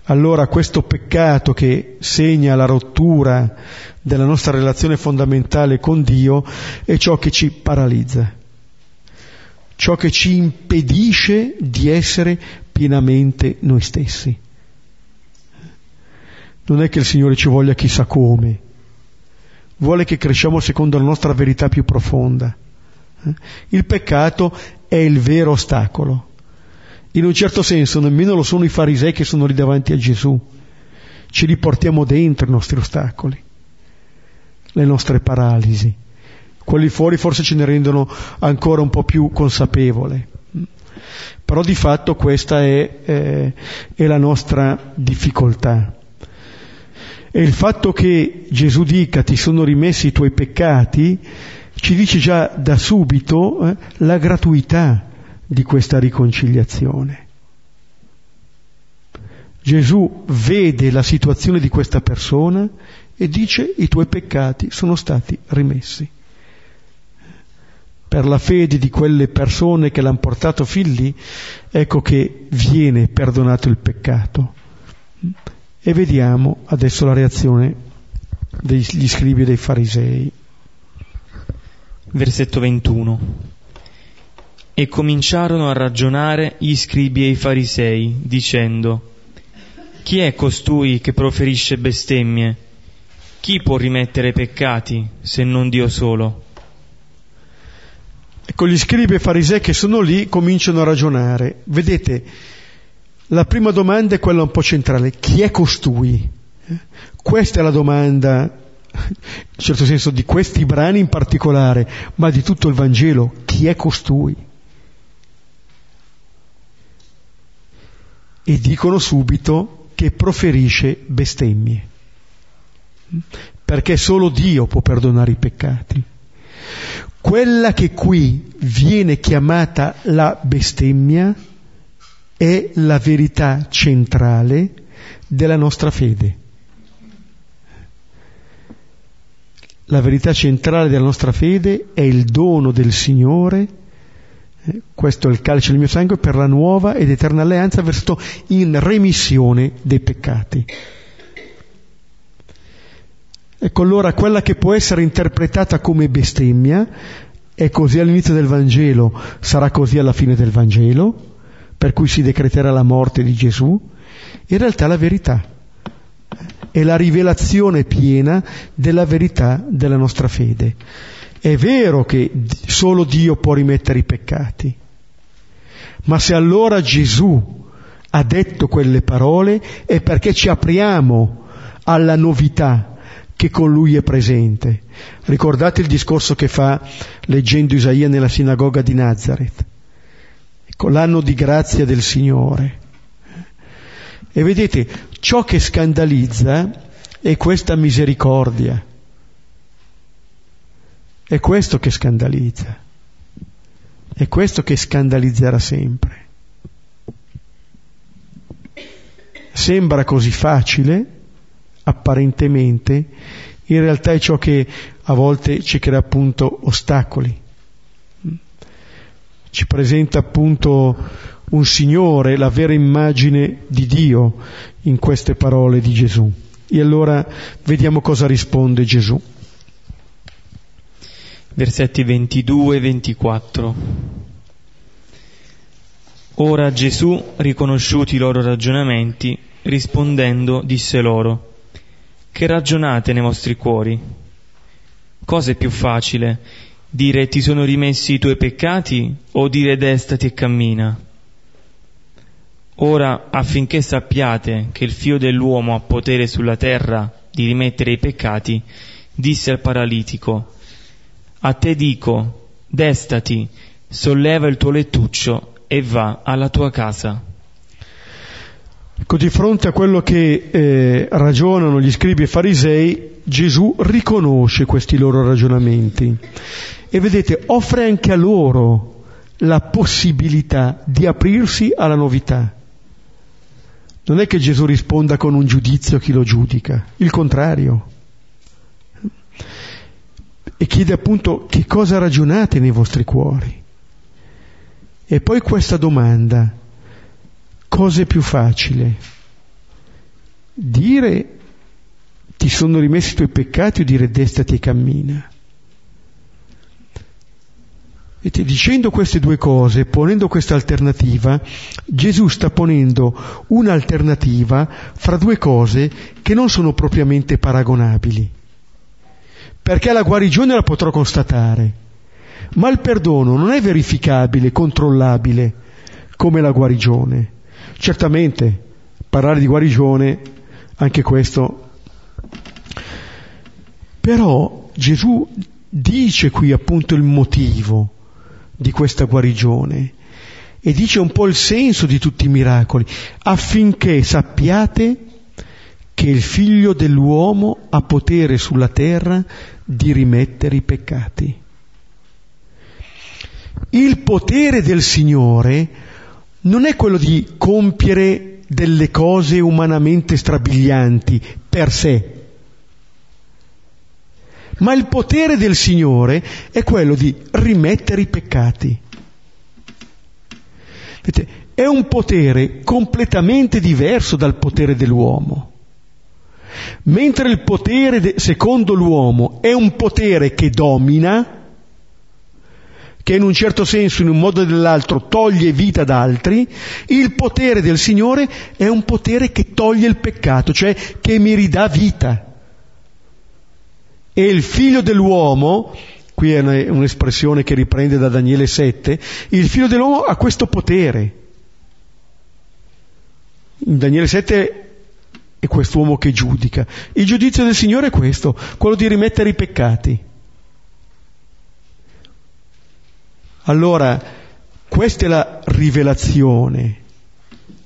Allora questo peccato che segna la rottura della nostra relazione fondamentale con Dio è ciò che ci paralizza ciò che ci impedisce di essere pienamente noi stessi. Non è che il Signore ci voglia chissà come, vuole che cresciamo secondo la nostra verità più profonda. Il peccato è il vero ostacolo. In un certo senso nemmeno lo sono i farisei che sono lì davanti a Gesù. Ci riportiamo dentro i nostri ostacoli, le nostre paralisi quelli fuori forse ce ne rendono ancora un po' più consapevole. Però di fatto questa è, eh, è la nostra difficoltà. E il fatto che Gesù dica ti sono rimessi i tuoi peccati ci dice già da subito eh, la gratuità di questa riconciliazione. Gesù vede la situazione di questa persona e dice i tuoi peccati sono stati rimessi per la fede di quelle persone che l'hanno portato fin lì, ecco che viene perdonato il peccato. E vediamo adesso la reazione degli scribi e dei farisei. Versetto 21. E cominciarono a ragionare gli scribi e i farisei, dicendo, Chi è costui che proferisce bestemmie? Chi può rimettere peccati se non Dio solo? Ecco, gli scribi e farisei che sono lì cominciano a ragionare. Vedete, la prima domanda è quella un po' centrale. Chi è costui? Eh? Questa è la domanda, in certo senso, di questi brani in particolare, ma di tutto il Vangelo. Chi è costui? E dicono subito che proferisce bestemmie, perché solo Dio può perdonare i peccati. Quella che qui viene chiamata la bestemmia è la verità centrale della nostra fede. La verità centrale della nostra fede è il dono del Signore, questo è il calcio del mio sangue, per la nuova ed eterna alleanza verso in remissione dei peccati. Ecco allora quella che può essere interpretata come bestemmia è così all'inizio del Vangelo, sarà così alla fine del Vangelo, per cui si decreterà la morte di Gesù, in realtà la verità. È la rivelazione piena della verità della nostra fede. È vero che solo Dio può rimettere i peccati, ma se allora Gesù ha detto quelle parole è perché ci apriamo alla novità che con lui è presente. Ricordate il discorso che fa leggendo Isaia nella sinagoga di Nazareth. Ecco, l'anno di grazia del Signore. E vedete, ciò che scandalizza è questa misericordia. È questo che scandalizza. È questo che scandalizzerà sempre. Sembra così facile, apparentemente, in realtà è ciò che a volte ci crea appunto ostacoli. Ci presenta appunto un Signore, la vera immagine di Dio in queste parole di Gesù. E allora vediamo cosa risponde Gesù. Versetti 22 e 24. Ora Gesù, riconosciuti i loro ragionamenti, rispondendo, disse loro, che ragionate nei vostri cuori? Cosa è più facile? Dire ti sono rimessi i tuoi peccati o dire destati e cammina? Ora, affinché sappiate che il figlio dell'uomo ha potere sulla terra di rimettere i peccati, disse al paralitico, a te dico, destati, solleva il tuo lettuccio e va alla tua casa. Ecco, di fronte a quello che eh, ragionano gli scribi e farisei, Gesù riconosce questi loro ragionamenti e vedete, offre anche a loro la possibilità di aprirsi alla novità. Non è che Gesù risponda con un giudizio a chi lo giudica, il contrario. E chiede appunto che cosa ragionate nei vostri cuori. E poi questa domanda, cosa è più facile? Dire ti sono rimessi i tuoi peccati o dire destati e cammina? Dicendo queste due cose, ponendo questa alternativa, Gesù sta ponendo un'alternativa fra due cose che non sono propriamente paragonabili. Perché la guarigione la potrò constatare, ma il perdono non è verificabile, controllabile come la guarigione. Certamente parlare di guarigione, anche questo. Però Gesù dice qui appunto il motivo di questa guarigione e dice un po' il senso di tutti i miracoli, affinché sappiate che il figlio dell'uomo ha potere sulla terra di rimettere i peccati. Il potere del Signore non è quello di compiere delle cose umanamente strabilianti per sé, ma il potere del Signore è quello di rimettere i peccati. Vedete, è un potere completamente diverso dal potere dell'uomo. Mentre il potere de- secondo l'uomo è un potere che domina, che in un certo senso, in un modo o nell'altro, toglie vita ad altri, il potere del Signore è un potere che toglie il peccato, cioè che mi ridà vita. E il figlio dell'uomo, qui è un'espressione che riprende da Daniele 7, il figlio dell'uomo ha questo potere. In Daniele 7 è quest'uomo che giudica. Il giudizio del Signore è questo, quello di rimettere i peccati. Allora, questa è la rivelazione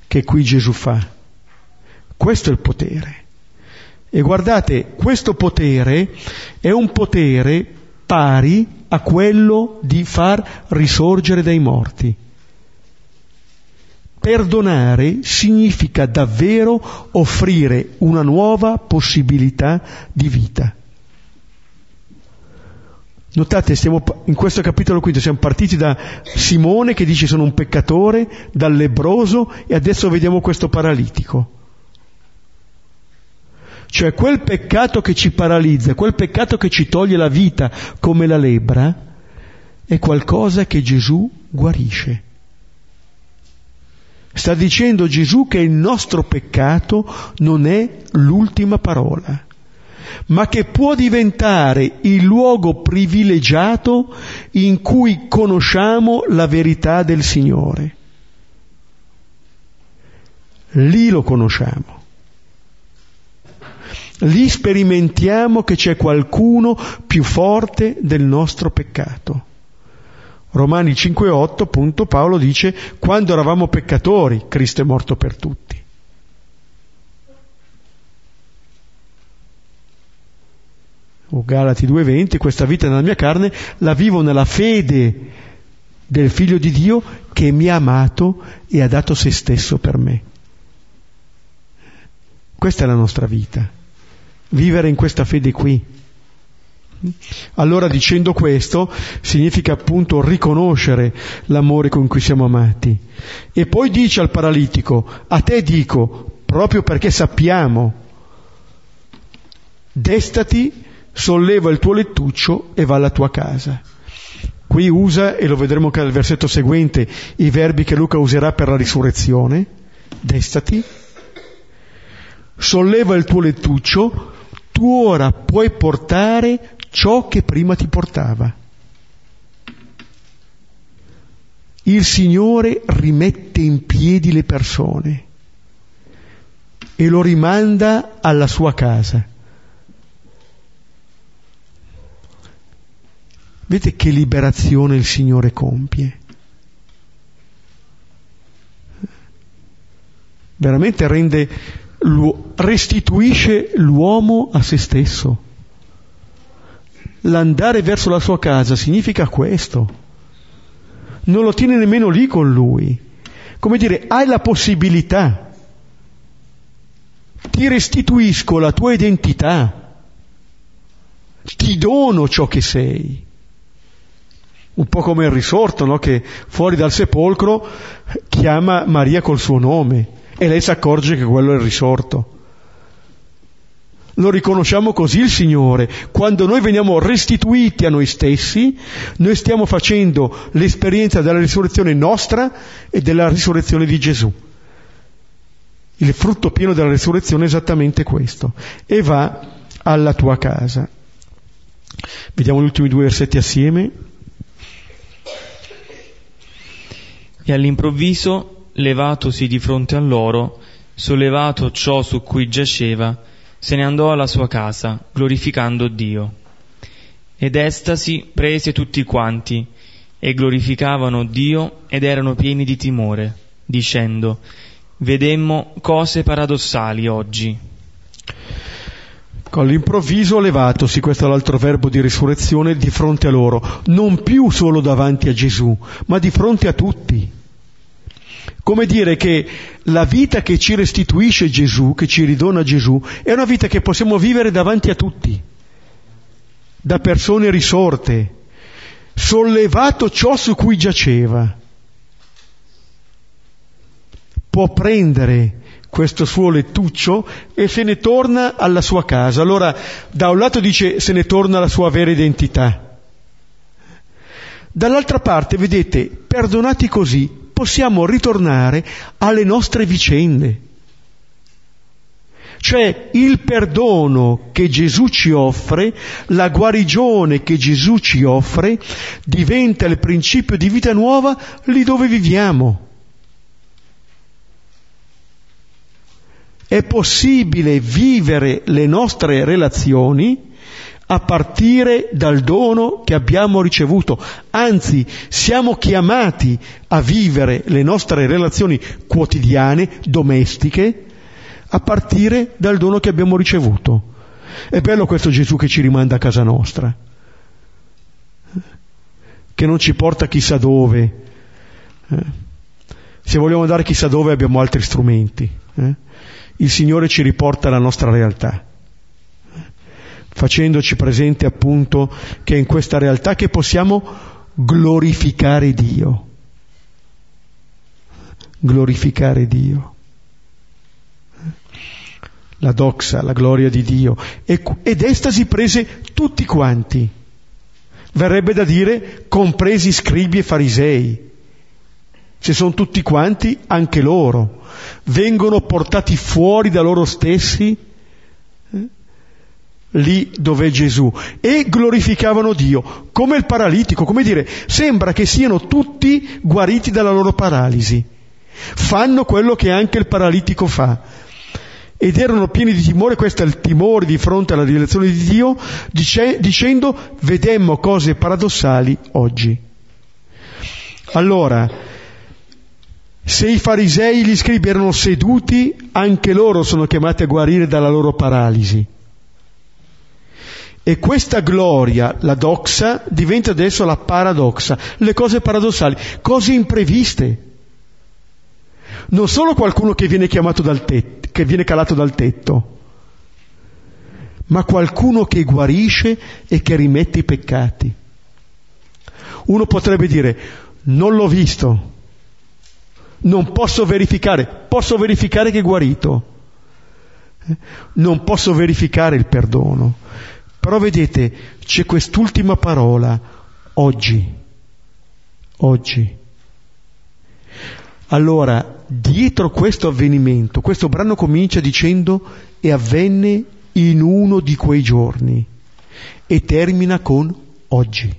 che qui Gesù fa. Questo è il potere. E guardate, questo potere è un potere pari a quello di far risorgere dai morti. Perdonare significa davvero offrire una nuova possibilità di vita. Notate, stiamo, in questo capitolo quinto siamo partiti da Simone che dice sono un peccatore, dal lebroso e adesso vediamo questo paralitico. Cioè quel peccato che ci paralizza, quel peccato che ci toglie la vita come la lebbra, è qualcosa che Gesù guarisce. Sta dicendo Gesù che il nostro peccato non è l'ultima parola, ma che può diventare il luogo privilegiato in cui conosciamo la verità del Signore. Lì lo conosciamo. Lì sperimentiamo che c'è qualcuno più forte del nostro peccato. Romani 5.8 appunto Paolo dice quando eravamo peccatori Cristo è morto per tutti. O Galati 2.20 questa vita nella mia carne la vivo nella fede del figlio di Dio che mi ha amato e ha dato se stesso per me. Questa è la nostra vita vivere in questa fede qui. Allora dicendo questo significa appunto riconoscere l'amore con cui siamo amati. E poi dice al paralitico, a te dico, proprio perché sappiamo, destati, solleva il tuo lettuccio e va alla tua casa. Qui usa, e lo vedremo anche nel versetto seguente, i verbi che Luca userà per la risurrezione, destati, solleva il tuo lettuccio, tu ora puoi portare ciò che prima ti portava. Il Signore rimette in piedi le persone e lo rimanda alla sua casa. Vedete che liberazione il Signore compie? Veramente rende restituisce l'uomo a se stesso. L'andare verso la sua casa significa questo. Non lo tiene nemmeno lì con lui. Come dire, hai la possibilità. Ti restituisco la tua identità. Ti dono ciò che sei. Un po' come il risorto, no? che fuori dal sepolcro chiama Maria col suo nome e lei si accorge che quello è il risorto. Lo riconosciamo così il Signore. Quando noi veniamo restituiti a noi stessi, noi stiamo facendo l'esperienza della risurrezione nostra e della risurrezione di Gesù. Il frutto pieno della risurrezione è esattamente questo. E va alla tua casa. Vediamo gli ultimi due versetti assieme. E all'improvviso levatosi di fronte a loro, sollevato ciò su cui giaceva, se ne andò alla sua casa, glorificando Dio. Ed estasi prese tutti quanti, e glorificavano Dio ed erano pieni di timore, dicendo, Vedemmo cose paradossali oggi. Con l'improvviso levatosi, questo è l'altro verbo di risurrezione, di fronte a loro, non più solo davanti a Gesù, ma di fronte a tutti. Come dire che la vita che ci restituisce Gesù, che ci ridona Gesù, è una vita che possiamo vivere davanti a tutti, da persone risorte, sollevato ciò su cui giaceva. Può prendere questo suo lettuccio e se ne torna alla sua casa. Allora, da un lato dice se ne torna alla sua vera identità. Dall'altra parte, vedete, perdonati così, possiamo ritornare alle nostre vicende. Cioè il perdono che Gesù ci offre, la guarigione che Gesù ci offre, diventa il principio di vita nuova lì dove viviamo. È possibile vivere le nostre relazioni a partire dal dono che abbiamo ricevuto. Anzi, siamo chiamati a vivere le nostre relazioni quotidiane, domestiche, a partire dal dono che abbiamo ricevuto. È bello questo Gesù che ci rimanda a casa nostra, che non ci porta chissà dove. Eh. Se vogliamo andare chissà dove abbiamo altri strumenti. Eh. Il Signore ci riporta alla nostra realtà facendoci presente appunto che è in questa realtà che possiamo glorificare Dio. Glorificare Dio. La doxa, la gloria di Dio. ed estasi prese tutti quanti. Verrebbe da dire compresi scribi e farisei. se sono tutti quanti, anche loro. Vengono portati fuori da loro stessi lì dove è Gesù e glorificavano Dio, come il paralitico, come dire, sembra che siano tutti guariti dalla loro paralisi. Fanno quello che anche il paralitico fa. Ed erano pieni di timore, questo è il timore di fronte alla rivelazione di Dio, dice, dicendo vedemmo cose paradossali oggi. Allora, se i farisei e gli scribi erano seduti, anche loro sono chiamati a guarire dalla loro paralisi. E questa gloria, la doxa, diventa adesso la paradossa, le cose paradossali, cose impreviste. Non solo qualcuno che viene dal tetto, che viene calato dal tetto, ma qualcuno che guarisce e che rimette i peccati. Uno potrebbe dire, non l'ho visto, non posso verificare, posso verificare che è guarito, eh? non posso verificare il perdono. Però vedete, c'è quest'ultima parola, oggi, oggi. Allora, dietro questo avvenimento, questo brano comincia dicendo e avvenne in uno di quei giorni e termina con oggi.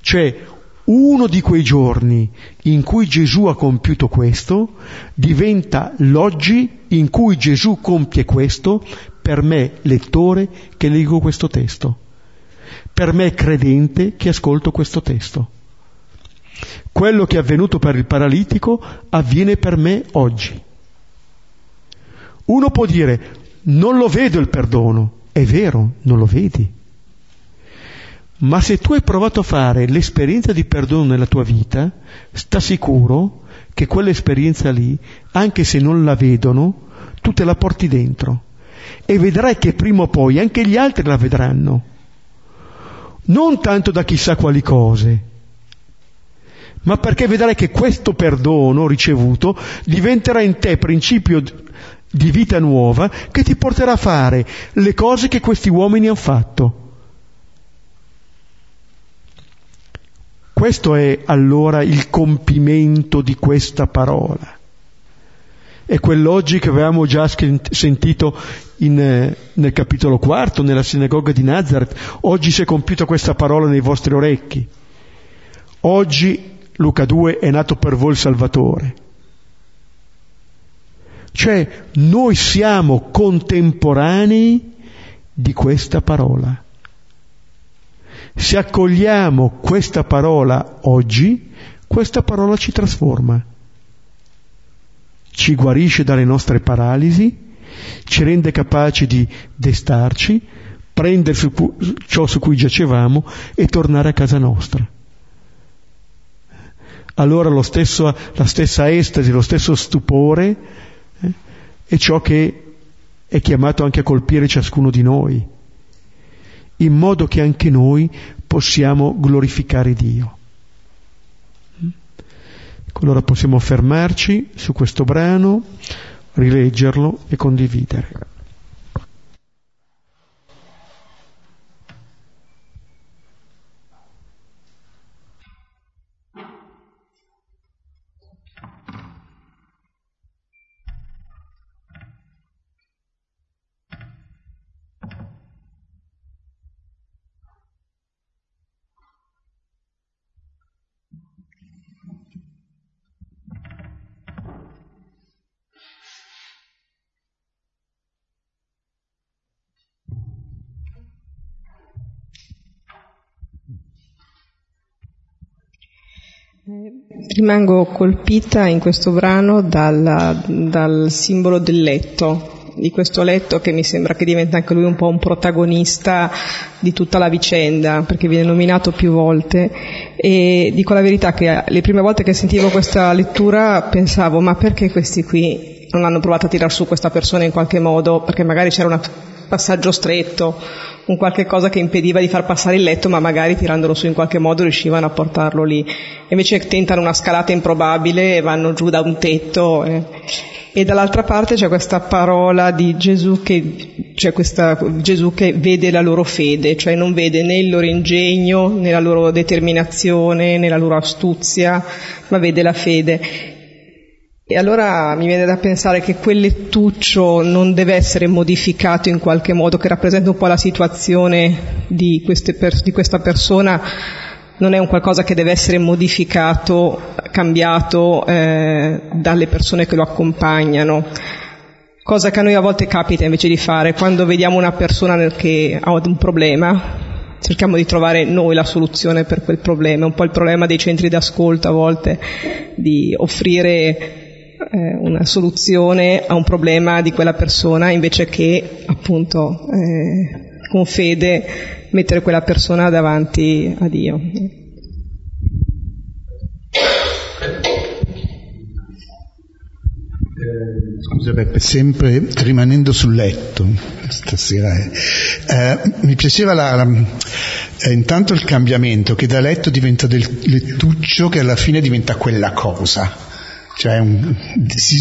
Cioè, uno di quei giorni in cui Gesù ha compiuto questo diventa l'oggi in cui Gesù compie questo per me lettore che leggo questo testo, per me credente che ascolto questo testo. Quello che è avvenuto per il paralitico avviene per me oggi. Uno può dire non lo vedo il perdono, è vero, non lo vedi ma se tu hai provato a fare l'esperienza di perdono nella tua vita, sta sicuro che quell'esperienza lì, anche se non la vedono, tu te la porti dentro e vedrai che prima o poi anche gli altri la vedranno. Non tanto da chissà quali cose, ma perché vedrai che questo perdono ricevuto diventerà in te principio di vita nuova che ti porterà a fare le cose che questi uomini hanno fatto. Questo è allora il compimento di questa parola. È quell'oggi che avevamo già sentito in, eh, nel capitolo quarto, nella sinagoga di Nazareth. Oggi si è compiuta questa parola nei vostri orecchi. Oggi, Luca 2, è nato per voi il Salvatore. Cioè, noi siamo contemporanei di questa parola. Se accogliamo questa parola oggi, questa parola ci trasforma, ci guarisce dalle nostre paralisi, ci rende capaci di destarci, prendere su ciò su cui giacevamo e tornare a casa nostra. Allora stesso, la stessa estasi, lo stesso stupore eh, è ciò che è chiamato anche a colpire ciascuno di noi in modo che anche noi possiamo glorificare Dio. Allora possiamo fermarci su questo brano, rileggerlo e condividere. Rimango colpita in questo brano dal, dal, simbolo del letto, di questo letto che mi sembra che diventa anche lui un po' un protagonista di tutta la vicenda, perché viene nominato più volte. E dico la verità che le prime volte che sentivo questa lettura pensavo ma perché questi qui non hanno provato a tirar su questa persona in qualche modo, perché magari c'era una passaggio stretto, un qualche cosa che impediva di far passare il letto, ma magari tirandolo su in qualche modo riuscivano a portarlo lì. invece tentano una scalata improbabile e vanno giù da un tetto. Eh. E dall'altra parte c'è questa parola di Gesù che, c'è questa, Gesù che vede la loro fede, cioè non vede né il loro ingegno, né la loro determinazione, né la loro astuzia, ma vede la fede. E allora mi viene da pensare che quel lettuccio non deve essere modificato in qualche modo, che rappresenta un po' la situazione di, per, di questa persona, non è un qualcosa che deve essere modificato, cambiato eh, dalle persone che lo accompagnano. Cosa che a noi a volte capita invece di fare, quando vediamo una persona che ha un problema, cerchiamo di trovare noi la soluzione per quel problema, un po' il problema dei centri d'ascolto a volte, di offrire eh, una soluzione a un problema di quella persona invece che appunto eh, con fede mettere quella persona davanti a Dio. Scusa Beppe, sempre rimanendo sul letto, stasera eh, eh, mi piaceva la, la, eh, intanto il cambiamento, che da letto diventa del lettuccio che alla fine diventa quella cosa, cioè un,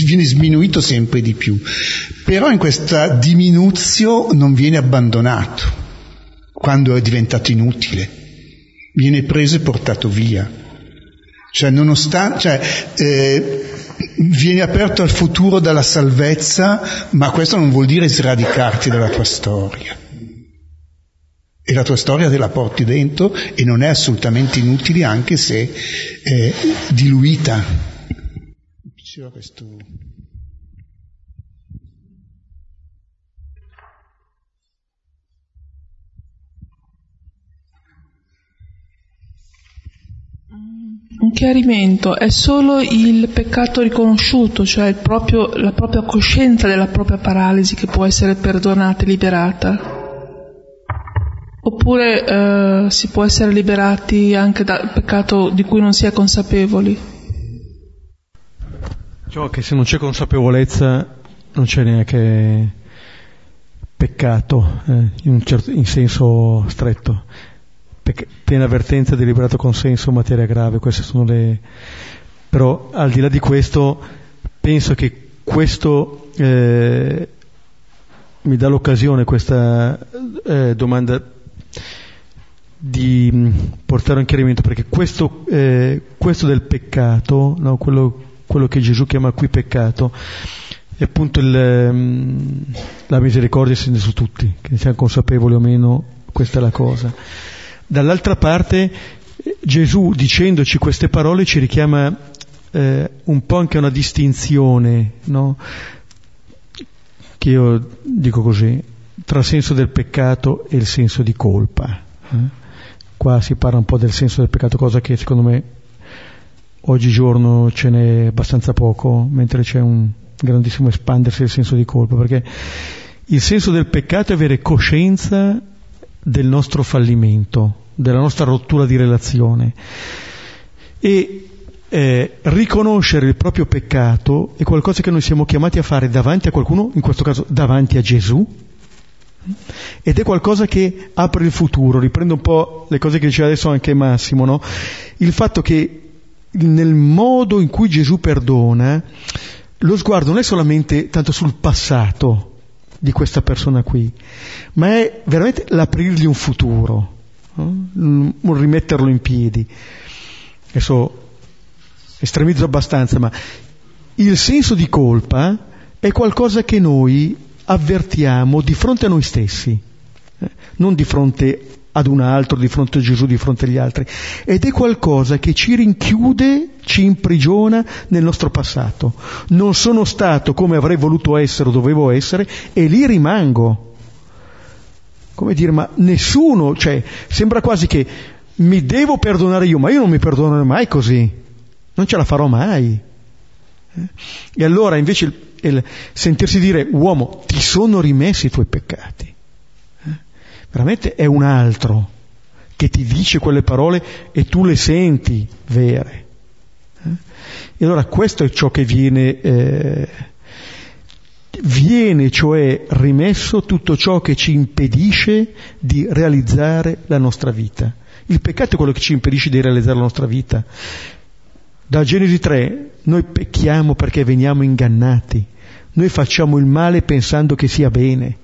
viene sminuito sempre di più, però in questa diminuzio non viene abbandonato quando è diventato inutile, viene preso e portato via. Cioè, nonostante, cioè, eh, vieni aperto al futuro dalla salvezza, ma questo non vuol dire sradicarti dalla tua storia. E la tua storia te la porti dentro e non è assolutamente inutile anche se è diluita. Diceva questo. Un chiarimento, è solo il peccato riconosciuto, cioè proprio, la propria coscienza della propria paralisi che può essere perdonata e liberata? Oppure eh, si può essere liberati anche dal peccato di cui non si è consapevoli? Diciamo che se non c'è consapevolezza non c'è neanche peccato eh, in, certo, in senso stretto. Piena avvertenza, deliberato consenso, materia grave, queste sono le... Però al di là di questo, penso che questo eh, mi dà l'occasione, questa eh, domanda, di mm, portare un chiarimento, perché questo, eh, questo del peccato, no, quello, quello, che Gesù chiama qui peccato, è appunto il, mm, la misericordia su tutti, che ne siamo consapevoli o meno, questa è la cosa. Dall'altra parte Gesù dicendoci queste parole ci richiama eh, un po' anche a una distinzione, no? che io dico così, tra senso del peccato e il senso di colpa. Eh? Qua si parla un po' del senso del peccato, cosa che secondo me oggigiorno ce n'è abbastanza poco, mentre c'è un grandissimo espandersi del senso di colpa, perché il senso del peccato è avere coscienza del nostro fallimento, della nostra rottura di relazione. E eh, riconoscere il proprio peccato è qualcosa che noi siamo chiamati a fare davanti a qualcuno, in questo caso davanti a Gesù, ed è qualcosa che apre il futuro, riprendo un po' le cose che diceva adesso anche Massimo, no? il fatto che nel modo in cui Gesù perdona, lo sguardo non è solamente tanto sul passato, di questa persona qui, ma è veramente l'aprirgli un futuro, no? un rimetterlo in piedi. Adesso estremizzo abbastanza, ma il senso di colpa è qualcosa che noi avvertiamo di fronte a noi stessi, eh? non di fronte ad un altro, di fronte a Gesù, di fronte agli altri. Ed è qualcosa che ci rinchiude, ci imprigiona nel nostro passato. Non sono stato come avrei voluto essere o dovevo essere e lì rimango. Come dire, ma nessuno, cioè, sembra quasi che mi devo perdonare io, ma io non mi perdonerò mai così. Non ce la farò mai. Eh? E allora invece il, il sentirsi dire, uomo, ti sono rimessi i tuoi peccati veramente è un altro che ti dice quelle parole e tu le senti vere. Eh? E allora questo è ciò che viene, eh, viene cioè rimesso tutto ciò che ci impedisce di realizzare la nostra vita. Il peccato è quello che ci impedisce di realizzare la nostra vita. Da Genesi 3 noi pecchiamo perché veniamo ingannati, noi facciamo il male pensando che sia bene.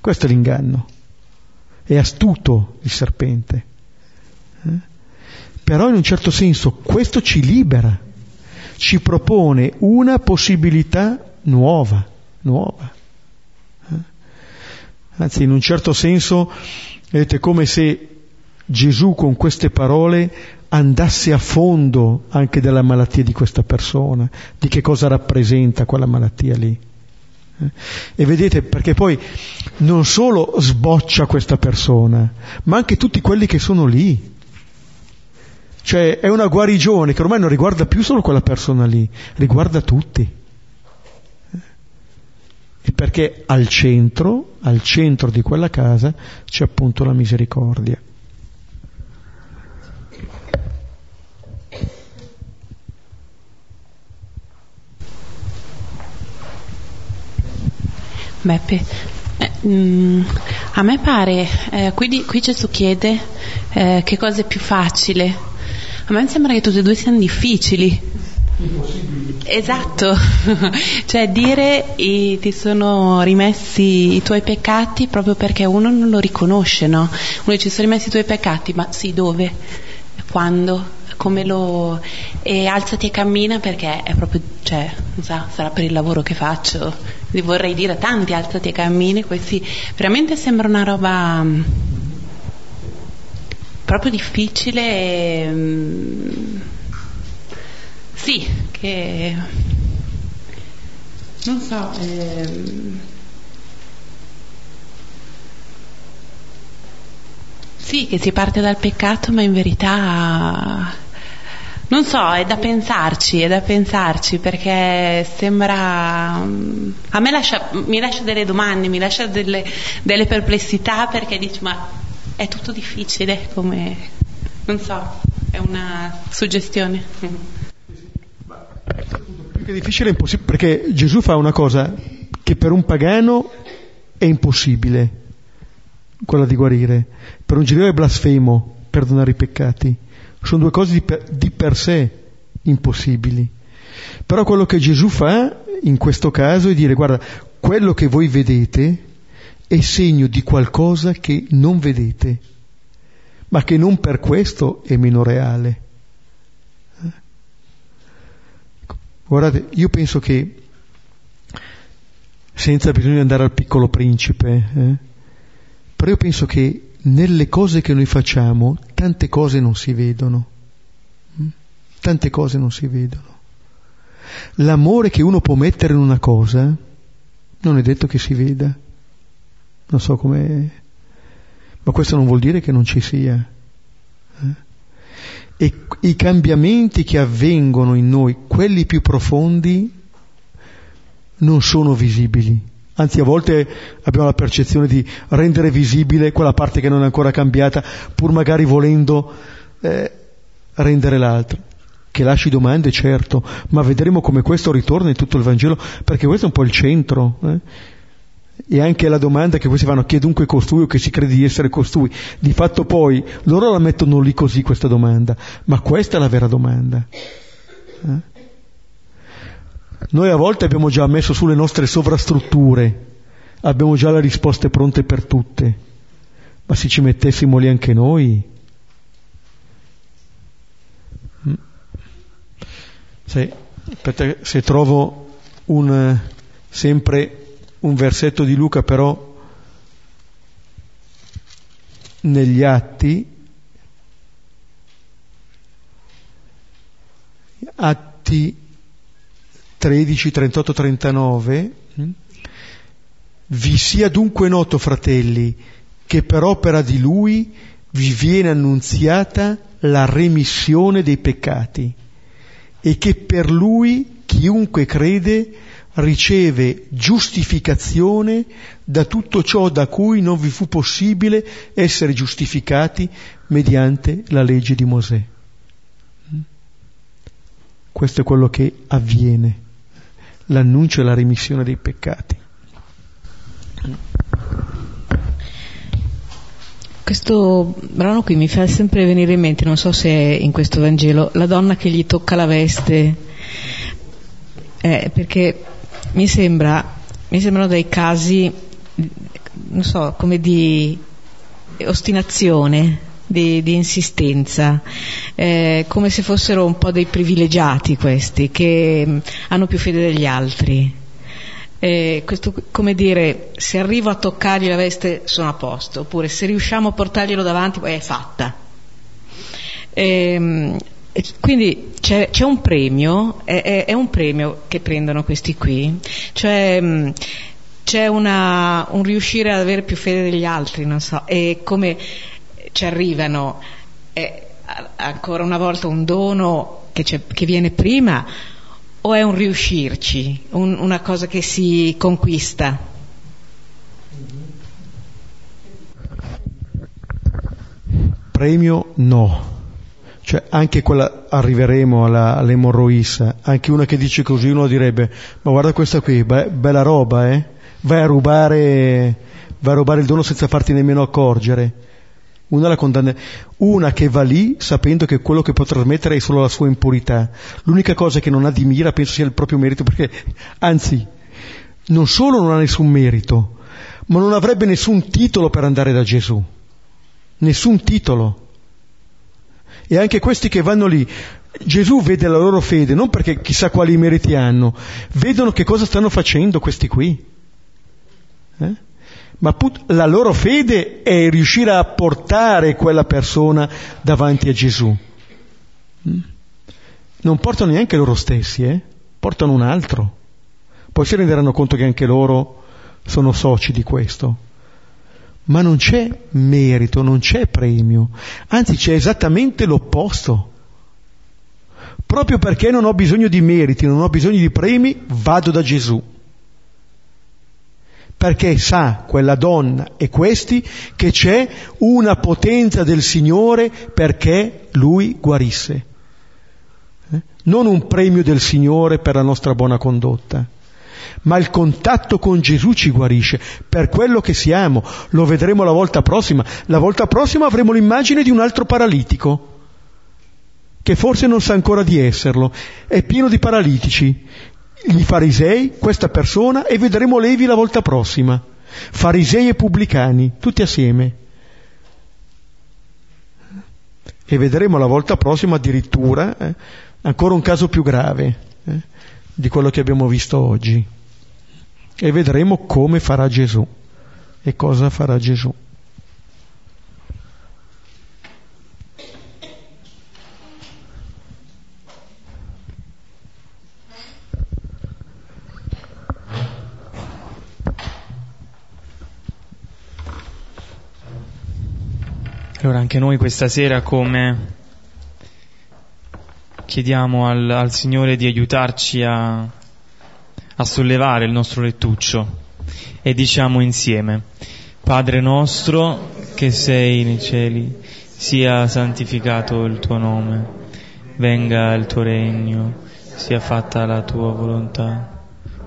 Questo è l'inganno. È astuto il serpente. Eh? Però in un certo senso questo ci libera, ci propone una possibilità nuova, nuova. Eh? Anzi, in un certo senso, vedete, come se Gesù con queste parole andasse a fondo anche della malattia di questa persona, di che cosa rappresenta quella malattia lì. E vedete, perché poi non solo sboccia questa persona, ma anche tutti quelli che sono lì. Cioè è una guarigione che ormai non riguarda più solo quella persona lì, riguarda tutti. E perché al centro, al centro di quella casa c'è appunto la misericordia. Beppe, eh, mm, a me pare, eh, qui, qui, Gesù chiede eh, che cosa è più facile. A me sembra che tutte e due siano difficili. Esatto, cioè dire i, ti sono rimessi i tuoi peccati proprio perché uno non lo riconosce, no? Uno dice sono rimessi i tuoi peccati, ma sì, dove? Quando? come lo... e alzati e cammina perché è proprio, cioè, non so, sarà per il lavoro che faccio, vorrei dire tanti alzati e cammini, questi veramente sembra una roba mm, proprio difficile e, mm, sì, che non so, ehm, sì, che si parte dal peccato, ma in verità non so, è da pensarci, è da pensarci perché sembra... A me lascia, mi lascia delle domande, mi lascia delle, delle perplessità perché dici ma è tutto difficile come... Non so, è una suggestione. Più che difficile è impossibile perché Gesù fa una cosa che per un pagano è impossibile, quella di guarire. Per un giudeo è blasfemo perdonare i peccati sono due cose di per, di per sé impossibili. Però quello che Gesù fa in questo caso è dire guarda, quello che voi vedete è segno di qualcosa che non vedete, ma che non per questo è meno reale. Eh? Guardate, io penso che senza bisogno andare al piccolo principe, eh, però io penso che nelle cose che noi facciamo tante cose non si vedono. Mm? Tante cose non si vedono. L'amore che uno può mettere in una cosa non è detto che si veda. Non so come... Ma questo non vuol dire che non ci sia. Eh? E i cambiamenti che avvengono in noi, quelli più profondi, non sono visibili Anzi, a volte abbiamo la percezione di rendere visibile quella parte che non è ancora cambiata, pur magari volendo eh, rendere l'altra. Che lasci domande, certo, ma vedremo come questo ritorna in tutto il Vangelo, perché questo è un po' il centro. Eh? E anche la domanda che si fanno, chi è dunque costui o che si crede di essere costui? Di fatto poi loro la mettono lì così questa domanda, ma questa è la vera domanda. Eh? Noi a volte abbiamo già messo sulle nostre sovrastrutture, abbiamo già le risposte pronte per tutte, ma se ci mettessimo lì anche noi... Mm. Se, aspetta, se trovo un, sempre un versetto di Luca però negli atti, atti 13, 38, 39, vi sia dunque noto, fratelli, che per opera di Lui vi viene annunziata la remissione dei peccati e che per Lui chiunque crede riceve giustificazione da tutto ciò da cui non vi fu possibile essere giustificati mediante la legge di Mosè. Questo è quello che avviene l'annuncio e la remissione dei peccati. Questo brano qui mi fa sempre venire in mente, non so se è in questo Vangelo, la donna che gli tocca la veste, eh, perché mi, sembra, mi sembrano dei casi, non so, come di ostinazione, di, di insistenza, eh, come se fossero un po' dei privilegiati questi, che mh, hanno più fede degli altri. Eh, questo, come dire, se arrivo a toccargli la veste sono a posto, oppure se riusciamo a portarglielo davanti è fatta. Eh, quindi c'è, c'è, un premio, è, è, è, un premio che prendono questi qui, cioè c'è una, un riuscire ad avere più fede degli altri, non so, e come ci arrivano, è ancora una volta un dono che, che viene prima o è un riuscirci, un, una cosa che si conquista? Premio no. Cioè, anche quella, arriveremo alla, all'emorroissa, anche una che dice così, uno direbbe, ma guarda questa qui, be- bella roba, eh? Vai a rubare, vai a rubare il dono senza farti nemmeno accorgere. Una la condanna, una che va lì sapendo che quello che può trasmettere è solo la sua impurità. L'unica cosa che non ha di mira penso sia il proprio merito, perché anzi, non solo non ha nessun merito, ma non avrebbe nessun titolo per andare da Gesù. Nessun titolo. E anche questi che vanno lì, Gesù vede la loro fede, non perché chissà quali meriti hanno, vedono che cosa stanno facendo questi qui. Eh? Ma put- la loro fede è riuscire a portare quella persona davanti a Gesù. Mm? Non portano neanche loro stessi, eh? portano un altro. Poi si renderanno conto che anche loro sono soci di questo. Ma non c'è merito, non c'è premio, anzi c'è esattamente l'opposto. Proprio perché non ho bisogno di meriti, non ho bisogno di premi, vado da Gesù perché sa quella donna e questi che c'è una potenza del Signore perché lui guarisse. Eh? Non un premio del Signore per la nostra buona condotta, ma il contatto con Gesù ci guarisce per quello che siamo. Lo vedremo la volta prossima. La volta prossima avremo l'immagine di un altro paralitico che forse non sa ancora di esserlo, è pieno di paralitici, i farisei, questa persona e vedremo Levi la volta prossima. Farisei e pubblicani, tutti assieme. E vedremo la volta prossima addirittura eh, ancora un caso più grave eh, di quello che abbiamo visto oggi. E vedremo come farà Gesù e cosa farà Gesù. Allora anche noi questa sera come chiediamo al, al Signore di aiutarci a, a sollevare il nostro lettuccio e diciamo insieme, Padre nostro che sei nei cieli, sia santificato il tuo nome, venga il tuo regno, sia fatta la tua volontà,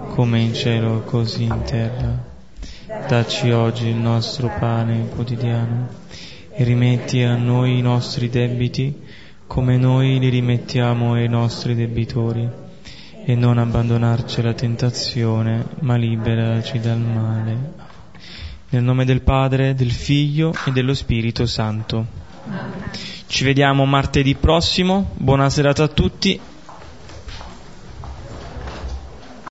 come in cielo così in terra. Dacci oggi il nostro pane quotidiano e rimetti a noi i nostri debiti come noi li rimettiamo ai nostri debitori e non abbandonarci alla tentazione, ma liberaci dal male. Nel nome del Padre, del Figlio e dello Spirito Santo. Ci vediamo martedì prossimo, buona serata a tutti